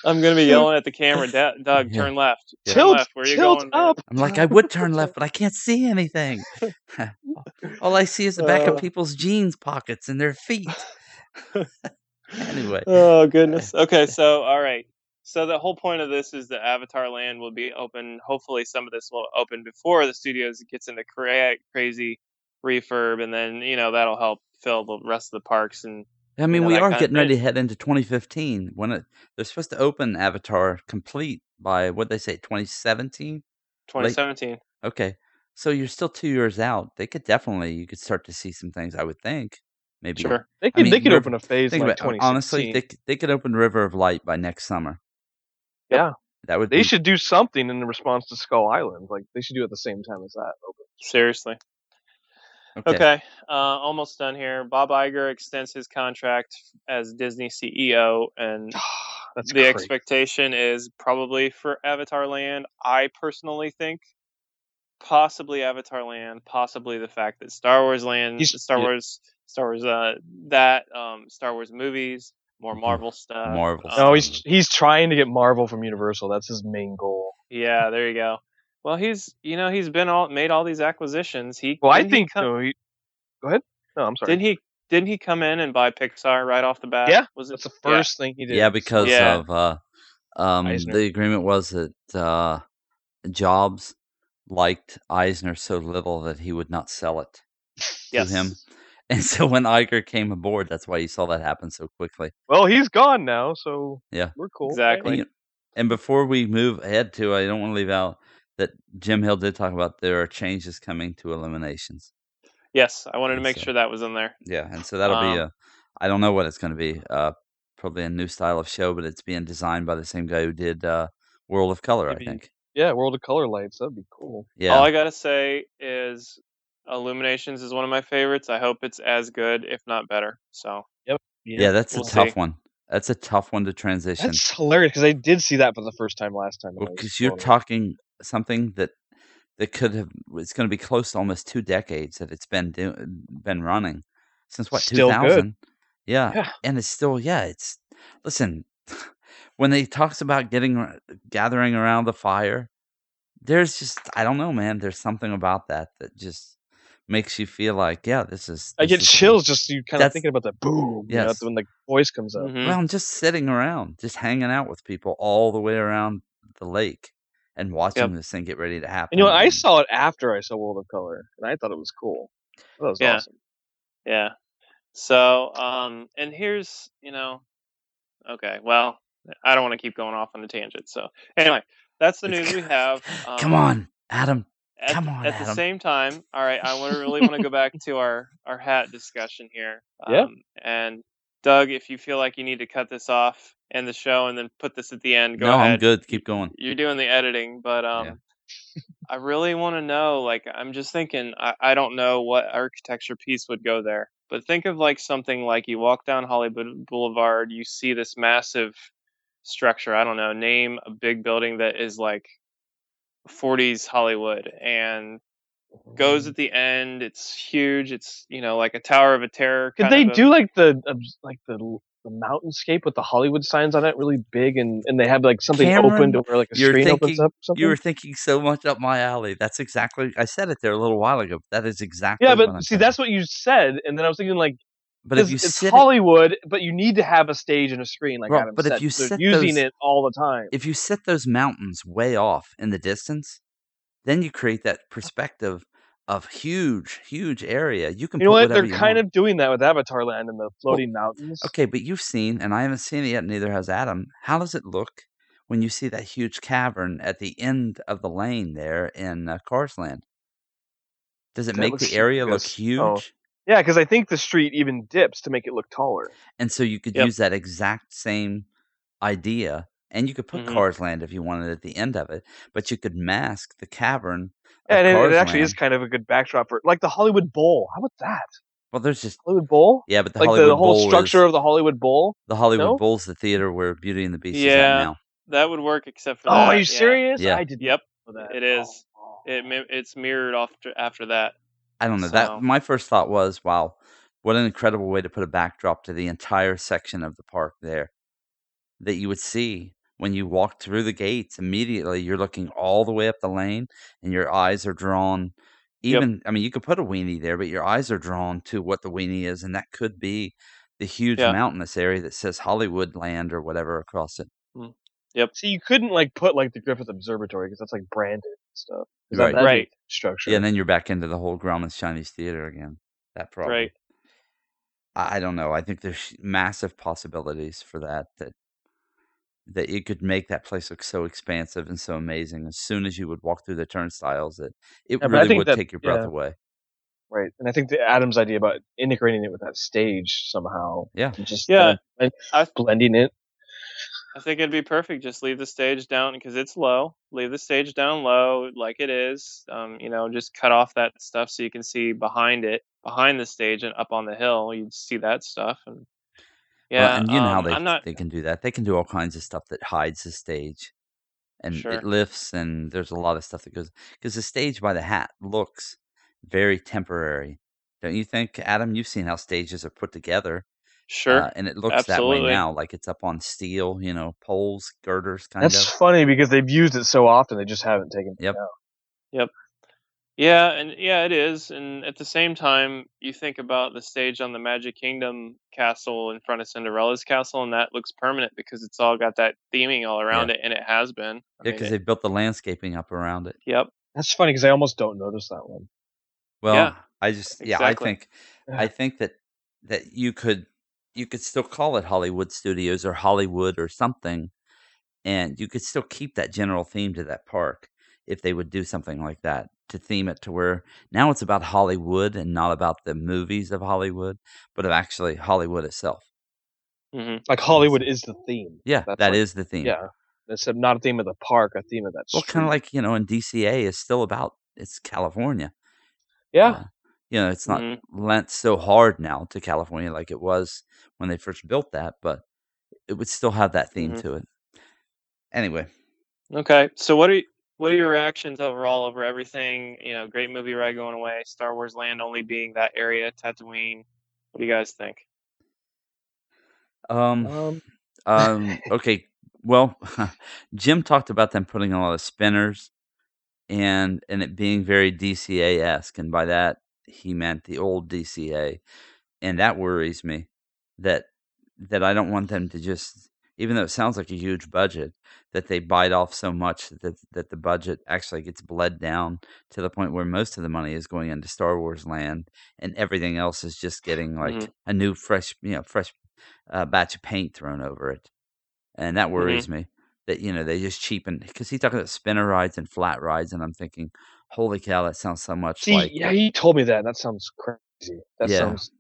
I'm going to be yelling at the camera, "Da- Doug, Yeah. turn left. Turn tilt, left. Where you tilt going? man?" up. I'm like, I would turn left, but I can't see anything. all I see is the back Uh. of people's jeans pockets and their feet. anyway, Oh goodness. Okay, so all right. So the whole point of this is that Avatar Land will be open. Hopefully, some of this will open before the studios gets into cra- crazy refurb, and then you know that'll help fill the rest of the parks and I mean, know, we are getting ready to head into 2015 when it, they're supposed to open Avatar complete by what they say 2017. 2017. Okay, so you're still two years out. They could definitely you could start to see some things. I would think maybe. Sure. They I could mean, they could River- open a phase like about honestly, they they could open River of Light by next summer. Yeah, That would they be should do something in response to Skull Island. Like they should do it at the same time as that. Open. Seriously. okay. Okay. Uh, almost done here. Bob Iger extends his contract as Disney CEO, and That's the crazy. expectation is probably for Avatar Land. I personally think possibly Avatar Land, possibly the fact that Star Wars Land, He's- Star yeah. Wars, Star Wars, uh, that um, Star Wars movies, more Marvel stuff. Marvel um, No, he's he's trying to get Marvel from Universal. That's his main goal. yeah. There you go. Well, he's you know he's been all made all these acquisitions. He Well, I didn't he think come- no. He, go ahead. No, I'm sorry. Didn't he? Didn't he come in and buy Pixar right off the bat? Yeah, was it That's the yeah. first thing he did. Yeah, because Yeah. of uh, um, Eisner. the agreement was that uh, Jobs liked Eisner so little that he would not sell it yes. to him. And so when Iger came aboard, that's why you saw that happen so quickly. Well, he's gone now, so Yeah. we're cool. Exactly. And, and before we move ahead to, I don't want to leave out that Jim Hill did talk about there are changes coming to Illuminations. Yes, I wanted to make so- sure that was in there. Yeah, and so that'll be Um, a, I don't know what it's going to be. Uh, probably a new style of show, but it's being designed by the same guy who did uh, World of Color, Maybe- I think. Yeah, World of Color Lights. That'd be cool. Yeah. All I gotta say is Illuminations is one of my favorites. I hope it's as good, if not better. So Yep. Yeah, that's we'll a tough see. one. That's a tough one to transition. That's hilarious because I did see that for the first time last time. and I was Because you're talking something that that could have it's going to be close to almost two decades that it's been do, been running since what 2000. Yeah. Yeah. and it's still yeah. It's listen when he talks about getting gathering around the fire. There's just I don't know, man. There's something about that that just makes you feel like yeah, this is. I this get is- chills just you kind of thinking about that boom. you know, when the voice comes up. mhm. Well, I'm just sitting around, just hanging out with people all the way around the lake and watching this thing get ready to happen. And you know, I saw it after I saw World of Color, and I thought it was cool. That was Yeah. awesome. Yeah. So, um, and here's, you know, okay, well, I don't want to keep going off on a tangent. So, anyway, that's the news we have. Um, Come on, Adam. At, come on, At the same time, all right, I really want to go back to our our hat discussion here. Yeah. Um, and Doug, if you feel like you need to cut this off and the show and then put this at the end, go no, ahead. I'm good. Keep going. You're doing the editing, but um, Yeah. I really want to know. Like, I'm just thinking. I, I don't know what architecture piece would go there, but think of like something like you walk down Hollywood Boulevard, you see this massive structure. I don't know. Name a big building that is like 40s Hollywood and goes mm-hmm. at the end. It's huge. It's you know like a Tower of a Terror. Could they of a- do like the um, like the the mountainscape with the Hollywood signs on it, really big, and and they have like something Cameron, open to where like a you're screen opens up? Or something? You were thinking so much up my alley. That's exactly. I said it there a little while ago. That is exactly. yeah, what I'm but see, thinking. that's what you said, and then I was thinking like, But if you it's sit, it, Hollywood, but you need to have a stage and a screen, like Well, Adam but if you set using those- it all the time. if you set those mountains way off in the distance, then you create that perspective of huge, huge area. You can You know put what? They're kind want. of doing that with Avatar Land and the floating mountains. Okay, but you've seen, and I haven't seen it yet. Neither has Adam. How does it look when you see that huge cavern at the end of the lane there in uh, Cars Land? Does it That make the area look huge? Oh. Yeah, because I think the street even dips to make it look taller. And so you could Yep. use that exact same idea, and you could put Mhm. Cars Land if you wanted at the end of it, but you could mask the cavern. Yeah, and it, it actually is kind of a good backdrop for like the Hollywood Bowl. How about that? Well, there's just Hollywood Bowl? yeah, but the like Hollywood the whole Bowl structure is, of the Hollywood Bowl? the Hollywood no? Bowl's the theater where Beauty and the Beast is Yeah. at now. that would work except for Oh, that. are you yeah. serious? Yeah. I did Yep. that. It is. Oh. It it's mirrored after after that. I don't know. So- That my first thought was, wow, what an incredible way to put a backdrop to the entire section of the park there that you would see when you walk through the gates. Immediately, you're looking all the way up the lane, and your eyes are drawn. Yep. Even, I mean, you could put a weenie there, but your eyes are drawn to what the weenie is, and that could be the huge Yeah. mountainous area that says Hollywood Land or whatever across it. Hmm. Yep. so you couldn't like put like the Griffith Observatory because that's like branded and stuff. 'Cause that- Right. That'd be Right. Structure. Yeah, and then you're back into the whole Grauman's Chinese Theater again. That problem. Right. I I don't know. I think there's massive possibilities for that. That that you could make that place look so expansive and so amazing as soon as you would walk through the turnstiles. That it Yeah, really would that- take your breath yeah. away. Right. And I think the Adam's idea about integrating it with that stage somehow. Yeah. Just Yeah, uh, and blending it. I think it'd be perfect. Just leave the stage down because it's low. Leave the stage down low like it is. Um, you know, just cut off that stuff so you can see behind it, behind the stage and up on the hill. You'd see that stuff. And Well, yeah, and you know how um, they not. they can do that. They can do all kinds of stuff that hides the stage, and Sure. it lifts, and there's a lot of stuff that goes because the stage by the hat looks very temporary, don't you think, Adam? You've seen how stages are put together, Sure. uh, and it looks that way now, like it's up on steel, you know, poles, girders, kind That's of. That's funny because they've used it so often they just haven't taken it out. Yep. Yeah, and yeah, it is. And at the same time, you think about the stage on the Magic Kingdom castle in front of Cinderella's castle, and that looks permanent because it's all got that theming all around it, and it has been. I Yeah, because they built the landscaping up around it. yep. That's funny because I almost don't notice that one. Well, Yeah, I just yeah, I think I think that that you could you could still call it Hollywood Studios or Hollywood or something, and you could still keep that general theme to that park if they would do something like that to theme it to where now it's about Hollywood and not about the movies of Hollywood, but of actually Hollywood itself. hmm Like Hollywood is the theme. Yeah, That's that like- is the theme. Yeah. It's not a theme of the park, a theme of that Well, kind of like you know, in DCA is still about it's California. yeah. Uh, you know, it's not Mhm. lent so hard now to California like it was when they first built that, but it would still have that theme Mhm. to it. Anyway, Okay, so what are you, what are your reactions overall over everything? You know, great movie ride going away, Star Wars Land only being that area, Tatooine. What do you guys think? um, Um, um, okay, well, Jim talked about them putting a lot of spinners and and it being very DCA esque, and by that he meant the old DCA, and that worries me that that I don't want them to just even though it sounds like a huge budget that they bite off so much that that the budget actually gets bled down to the point where most of the money is going into Star Wars land and everything else is just getting like Mhm. a new fresh you know fresh uh, batch of paint thrown over it and that worries me that you know they just cheapen because he's talking about spinner rides and flat rides and I'm thinking holy cow that sounds so much see, like yeah, he told me that. That sounds crazy. That Yeah. sounds.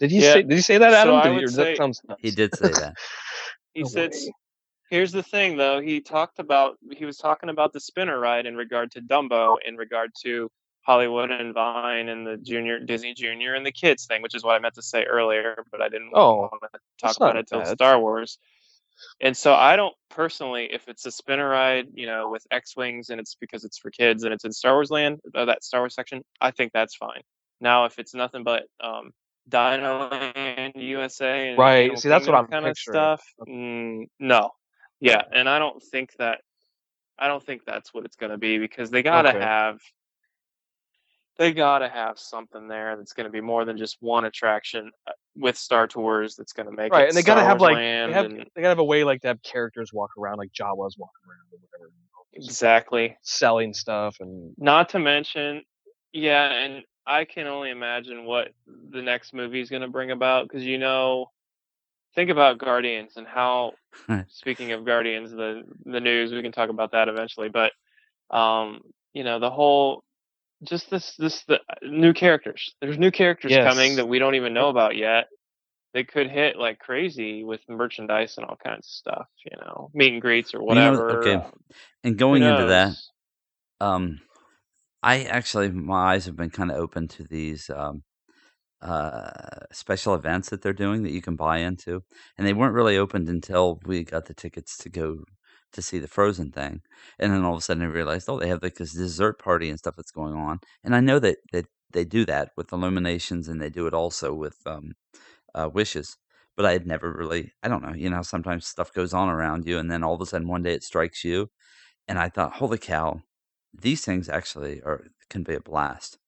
Did he Yeah. say? Did he say that, Adam? I Did he- would say- that sounds nuts. he did say that He No said, way. here's the thing though. He talked about he was talking about the spinner ride in regard to Dumbo, in regard to Hollywood and Vine and the Junior Disney Junior and the kids thing, which is what I meant to say earlier, but I didn't Oh, want to talk about it till bad. Star Wars. And so I don't personally, if it's a spinner ride, you know, with X wings and it's because it's for kids and it's in Star Wars Land, uh, that Star Wars section, I think that's fine. Now, if it's nothing but um, Dino Land USA and Right, Animal see, that's what I'm kind of stuff, mm, no, yeah, and I don't think that, I don't think that's what it's going to be because they gotta Okay. have, they gotta have something there that's going to be more than just one attraction uh, with Star Tours that's going to make Right, it and they gotta have Wars like they have and- they gotta have a way like to have characters walk around like Jawas walking around or whatever, Exactly. selling stuff and Not to mention, yeah, and I can only imagine what the next movie is going to bring about because you know, think about Guardians and how. speaking of Guardians, the the news we can talk about that eventually, but um, you know, the whole just this this the new characters. There's new characters Yes. coming that we don't even know about yet. They could hit like crazy with merchandise and all kinds of stuff, you know, meet and greets or Well, you know, whatever. okay, and going into that um i actually my eyes have been kind of open to these um uh special events that they're doing that you can buy into and they weren't really opened until we got the tickets to go to see the frozen thing and then all of a sudden i realized oh they have like this dessert party and stuff that's going on and i know that that they do that with illuminations and they do it also with um uh wishes but i had never really i don't know you know sometimes stuff goes on around you and then all of a sudden one day it strikes you and i thought holy cow these things actually are can be a blast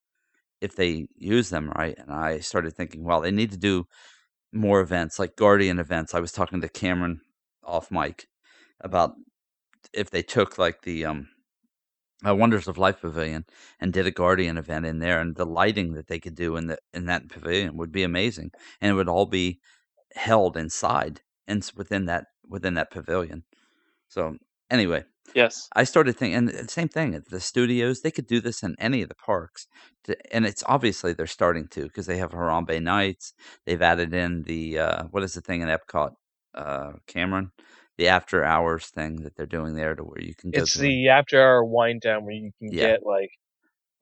if they use them right. And I started thinking, well, they need to do more events like Guardian events. I was talking to Cameron off mic about if they took like the um uh, Wonders of Life pavilion and did a Guardian event in there, and the lighting that they could do in the in that pavilion would be amazing, and it would all be held inside and within that within that pavilion. So anyway, Yes. I started thinking, and the same thing at the studios, they could do this in any of the parks. To, and it's obviously they're starting to because they have Harambe Nights. They've added in the, uh, what is the thing in Epcot, uh, Cameron? The after hours thing that they're doing there to where you can go It's the after hour wine down where you can Yeah. get like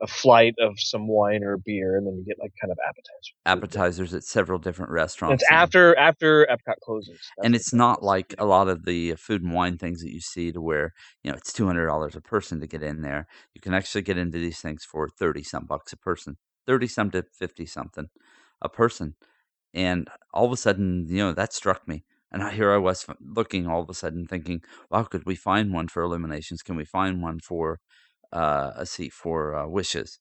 a flight of some wine or beer, and then you get like kind of appetizer. appetizers at several different restaurants. It's and- after after Epcot closes, That's and it's not like a lot of the uh, food and wine things that you see to where you know it's two hundred dollars a person to get in there. You can actually get into these things for thirty some bucks a person, thirty some to fifty something a person, and all of a sudden, you know, that struck me. And I- here I was looking all of a sudden, thinking, "Wow, could we find one for Illuminations? Can we find one for uh, a seat for uh, Wishes?"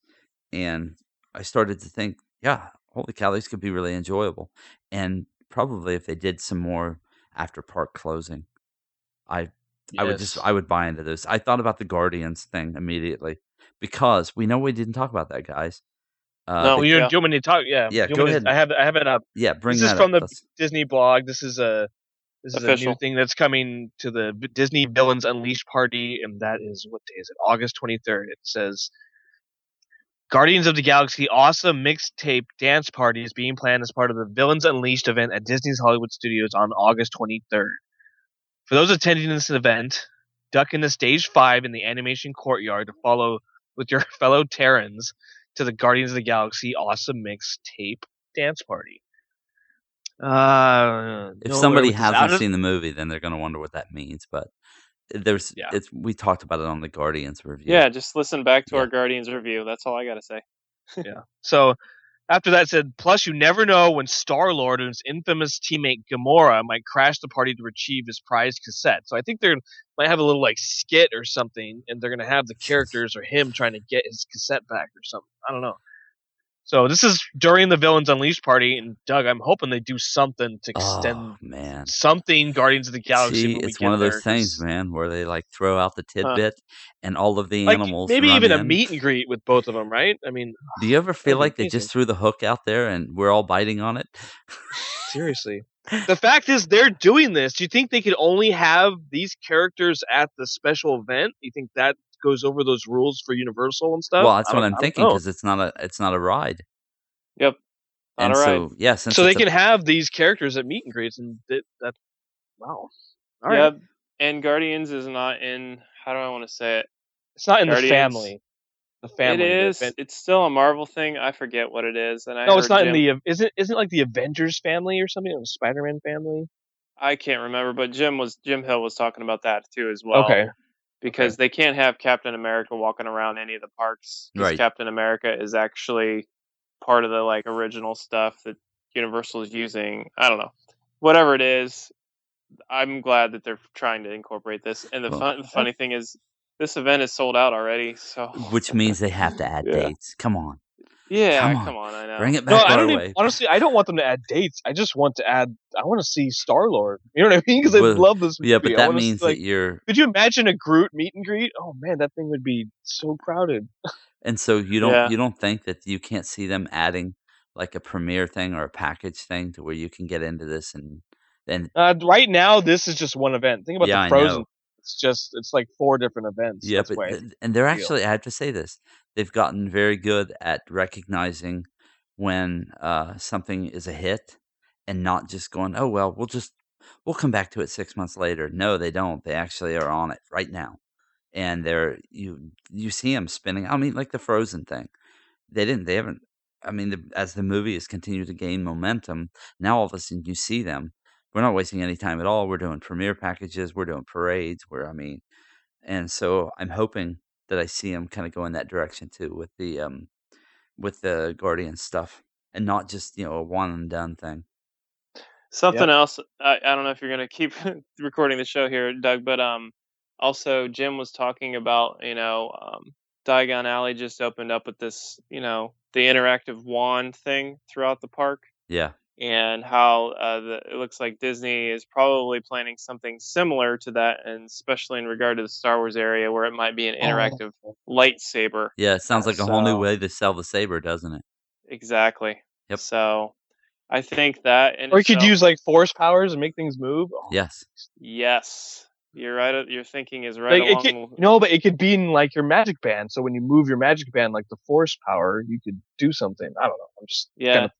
And I started to think, "Yeah, holy cow, these could be really enjoyable." And probably if they did some more after park closing, I I would just I would buy into this. I thought about the Guardians thing immediately because we know we didn't talk about that, guys. Uh, No, you, Yeah. do you want me to talk? Yeah. Yeah, go to- ahead. I have I have it up. yeah, bring this is from up. the Let's- Disney blog. This is a this is a new thing that's coming to the Disney Villains Unleashed party, and that is what day is it? August twenty third. It says Guardians of the Galaxy Awesome Mixtape Dance Party is being planned as part of the Villains Unleashed event at Disney's Hollywood Studios on August twenty third. For those attending this event, duck into stage five in the animation courtyard to follow with your fellow Terrans to the Guardians of the Galaxy Awesome Mixtape Dance Party. Uh, if somebody where this is out hasn't of- seen the movie, then they're going to wonder what that means. But there's, Yeah. it's we talked about it on the Guardians review. Yeah, just listen back to Yeah. our Guardians review. That's all I got to say. yeah. So after that said, plus you never know when Star Lord and his infamous teammate Gamora might crash the party to retrieve his prized cassette. So I think they're might have a little like skit or something, and they're gonna have the characters or him trying to get his cassette back or something. I don't know. So this is during the Villains Unleashed party, and Doug, I'm hoping they do something to extend Oh man, something Guardians of the Galaxy. see, it's one of those there, things, man, where they like throw out the tidbit and all of the Like animals. maybe even a meet and greet with both of them, right? I mean, Do you ever feel like they just threw the hook out there and we're all biting on it? Seriously. The fact is, they're doing this. Do you think they could only have these characters at the special event? You think that goes over those rules for Universal and stuff? well, that's what I'm thinking because it's not a it's not a ride. Yep. Not and a ride. so yeah, So they it's a- can have these characters at meet and greets, and that, that wow. All right. And Guardians is not in. How do I want to say it? It's not in Guardians. the family. The family. it is. It's still a Marvel thing. I forget what it is. And I no, it's not Jim, in the. Isn't isn't like the Avengers family or something? Or the Spider-Man family? I can't remember, but Jim was Jim Hill was talking about that too as well. okay. Because they can't have Captain America walking around any of the parks. Right. Captain America is actually part of the like original stuff that Universal is using. I don't know. Whatever it is, I'm glad that they're trying to incorporate this. And the, Well, fun, the funny thing is, this event is sold out already. So which means they have to add Yeah. dates. Come on, yeah, Come come on. on, I know. bring it back No, I don't even, honestly. I don't want them to add dates. I just want to add. I want to see Star Lord. You know what I mean? Because I Well, love this. Movie. yeah, but that wanna see, means like, that you're, Could you imagine a Groot meet and greet? Oh man, that thing would be so crowded. and so you don't Yeah. you don't think that you can't see them adding like a premiere thing or a package thing to where you can get into this and then Uh, right now, this is just one event. Think about Yeah, the Frozen. It's just it's like four different events. Yeah, but and they're actually I have to say this. They've gotten very good at recognizing when uh, something is a hit and not just going, "Oh well, we'll just we'll come back to it 6 months later." No, they don't. They actually are on it right now. And they're you you see them spinning. I mean, like the Frozen thing. They didn't they haven't I mean, the, as the movie has continued to gain momentum, now all of a sudden you see them. We're not wasting any time at all. We're doing premiere packages. We're doing parades. Where I mean, and so I'm hoping that I see him kind of go in that direction too with the um with the Guardian stuff and not just you know a one and done thing. Something else. I, I don't know if you're gonna keep recording the show here, Doug, but um, also Jim was talking about you know um, Diagon Alley just opened up with this you know the interactive wand thing throughout the park. Yeah, and how uh, the, it looks like Disney is probably planning something similar to that, and especially in regard to the Star Wars area, where it might be an Oh. interactive lightsaber. Yeah, it sounds like a whole new way to sell the saber, doesn't it? Exactly. Yep. So, I think that, in Or you could use like force powers and make things move. Oh, Yes. yes, you're right. Your thinking is right Like, it could, no, but it could be in like your magic band. So when you move your magic band, like the force power, you could do something. I don't know. I'm just yeah. kind of,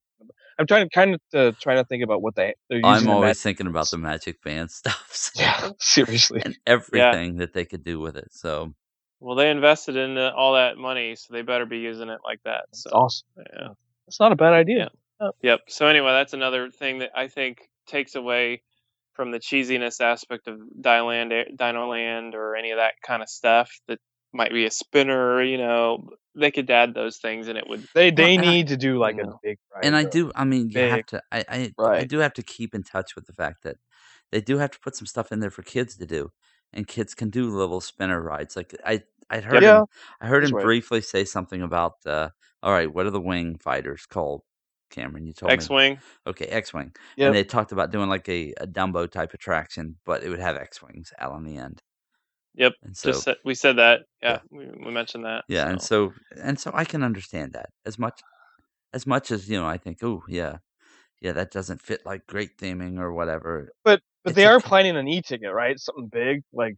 I'm trying to kind of uh, trying to think about what they they're using. I'm the always magic- thinking about the Magic Band stuff so- yeah, seriously. and everything that they could do with it. So Well, they invested in uh, all that money, so they better be using it like that. It's So, awesome. yeah. It's not a bad idea. Yep. So anyway, that's another thing that I think takes away from the cheesiness aspect of Dinoland, Dinoland, or any of that kind of stuff that might be a spinner. You know, they could add those things, and it would. They they and I- need to do like a big. Ride, and I do. I mean, you have to. I I, I do have to keep in touch with the fact that they do have to put some stuff in there for kids to do, and kids can do little spinner rides. Like I, I heard Yeah, him. I heard that's him right. briefly say something about. Uh, all right, what are the wing fighters called? Cameron, you told me. X-wing. Okay, X-wing. Yep. And they talked about doing like a, a Dumbo type attraction, but it would have X-wings out on the end. Yep. And so Just said, we said that. Yeah, We, we mentioned that. yeah, and so. so and so I can understand that as much as much as you know. I think, oh yeah, yeah, that doesn't fit like great theming or whatever. But but It's they are okay. planning an e-ticket, right? Something big, like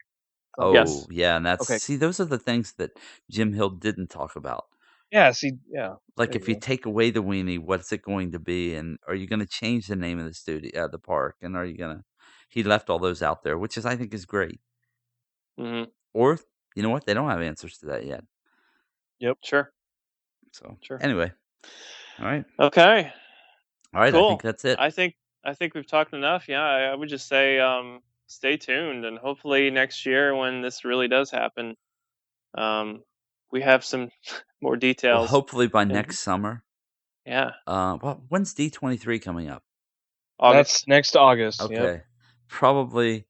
Oh Yes. yeah, and that's Okay. see, those are the things that Jim Hill didn't talk about. yeah. See, yeah. Like if you you take away the weenie, what's it going to be? And are you going to change the name of the studio, uh, the park? And are you going to? He left all those out there, which is I think is great. Hmm Or you know what? They don't have answers to that yet. Yep. Sure. So Sure. anyway, all right, Okay. all right. I Cool. think that's it. I think I think we've talked enough. Yeah, I, I would just say um, stay tuned, and hopefully next year when this really does happen, um, we have some more Well, details. hopefully by next summer. yeah, Uh, well, when's D twenty three coming up? August. That's next August. Okay, Yep. probably.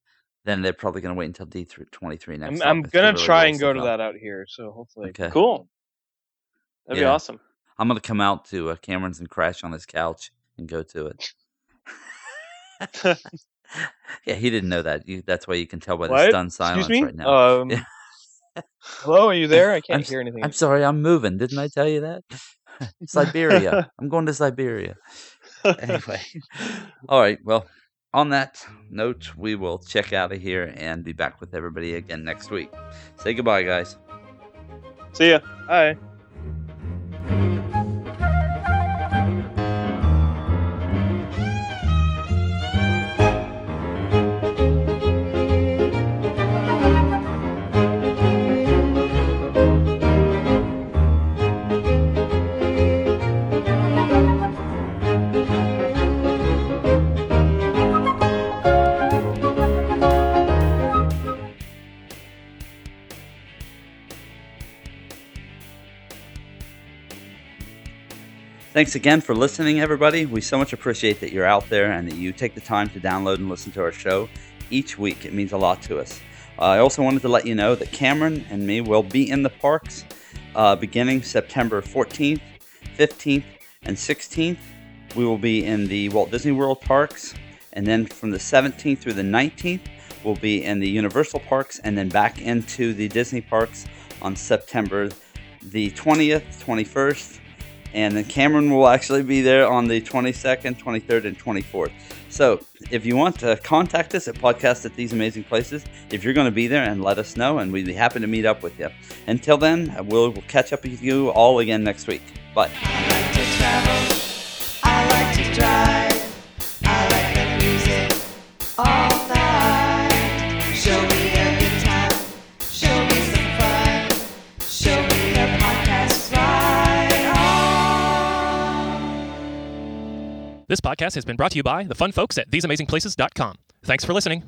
Then they're probably going to wait until D twenty three next. I'm, I'm gonna really try and go to that out here. So hopefully. Okay, Cool. That'd be awesome. I'm going to come out to uh, Cameron's and crash on his couch and go to it. yeah, he didn't know that. You, that's why you can tell by the What? stunned silence right now. Um, Yeah. hello, are you there? I can't s- hear anything. I'm sorry, I'm moving. Didn't I tell you that? Siberia. I'm going to Siberia. Anyway. All right. Well, on that note, we will check out of here and be back with everybody again next week. Say goodbye, guys. See ya. Hi. Thanks again for listening, everybody. We so much appreciate that you're out there and that you take the time to download and listen to our show each week. It means a lot to us. Uh, I also wanted to let you know that Cameron and me will be in the parks uh, beginning September 14th, 15th, and 16th. We will be in the Walt Disney World parks, and then from the 17th through the 19th, we'll be in the Universal parks, and then back into the Disney parks on September the 20th, 21st, and then Cameron will actually be there on the 22nd, 23rd, and 24th. So if you want to contact us at podcast at these amazing places, if you're going to be there, and let us know, and we'd be happy to meet up with you. Until then, we'll, we'll catch up with you all again next week. Bye. This podcast has been brought to you by the fun folks at theseamazingplaces.com. Thanks for listening.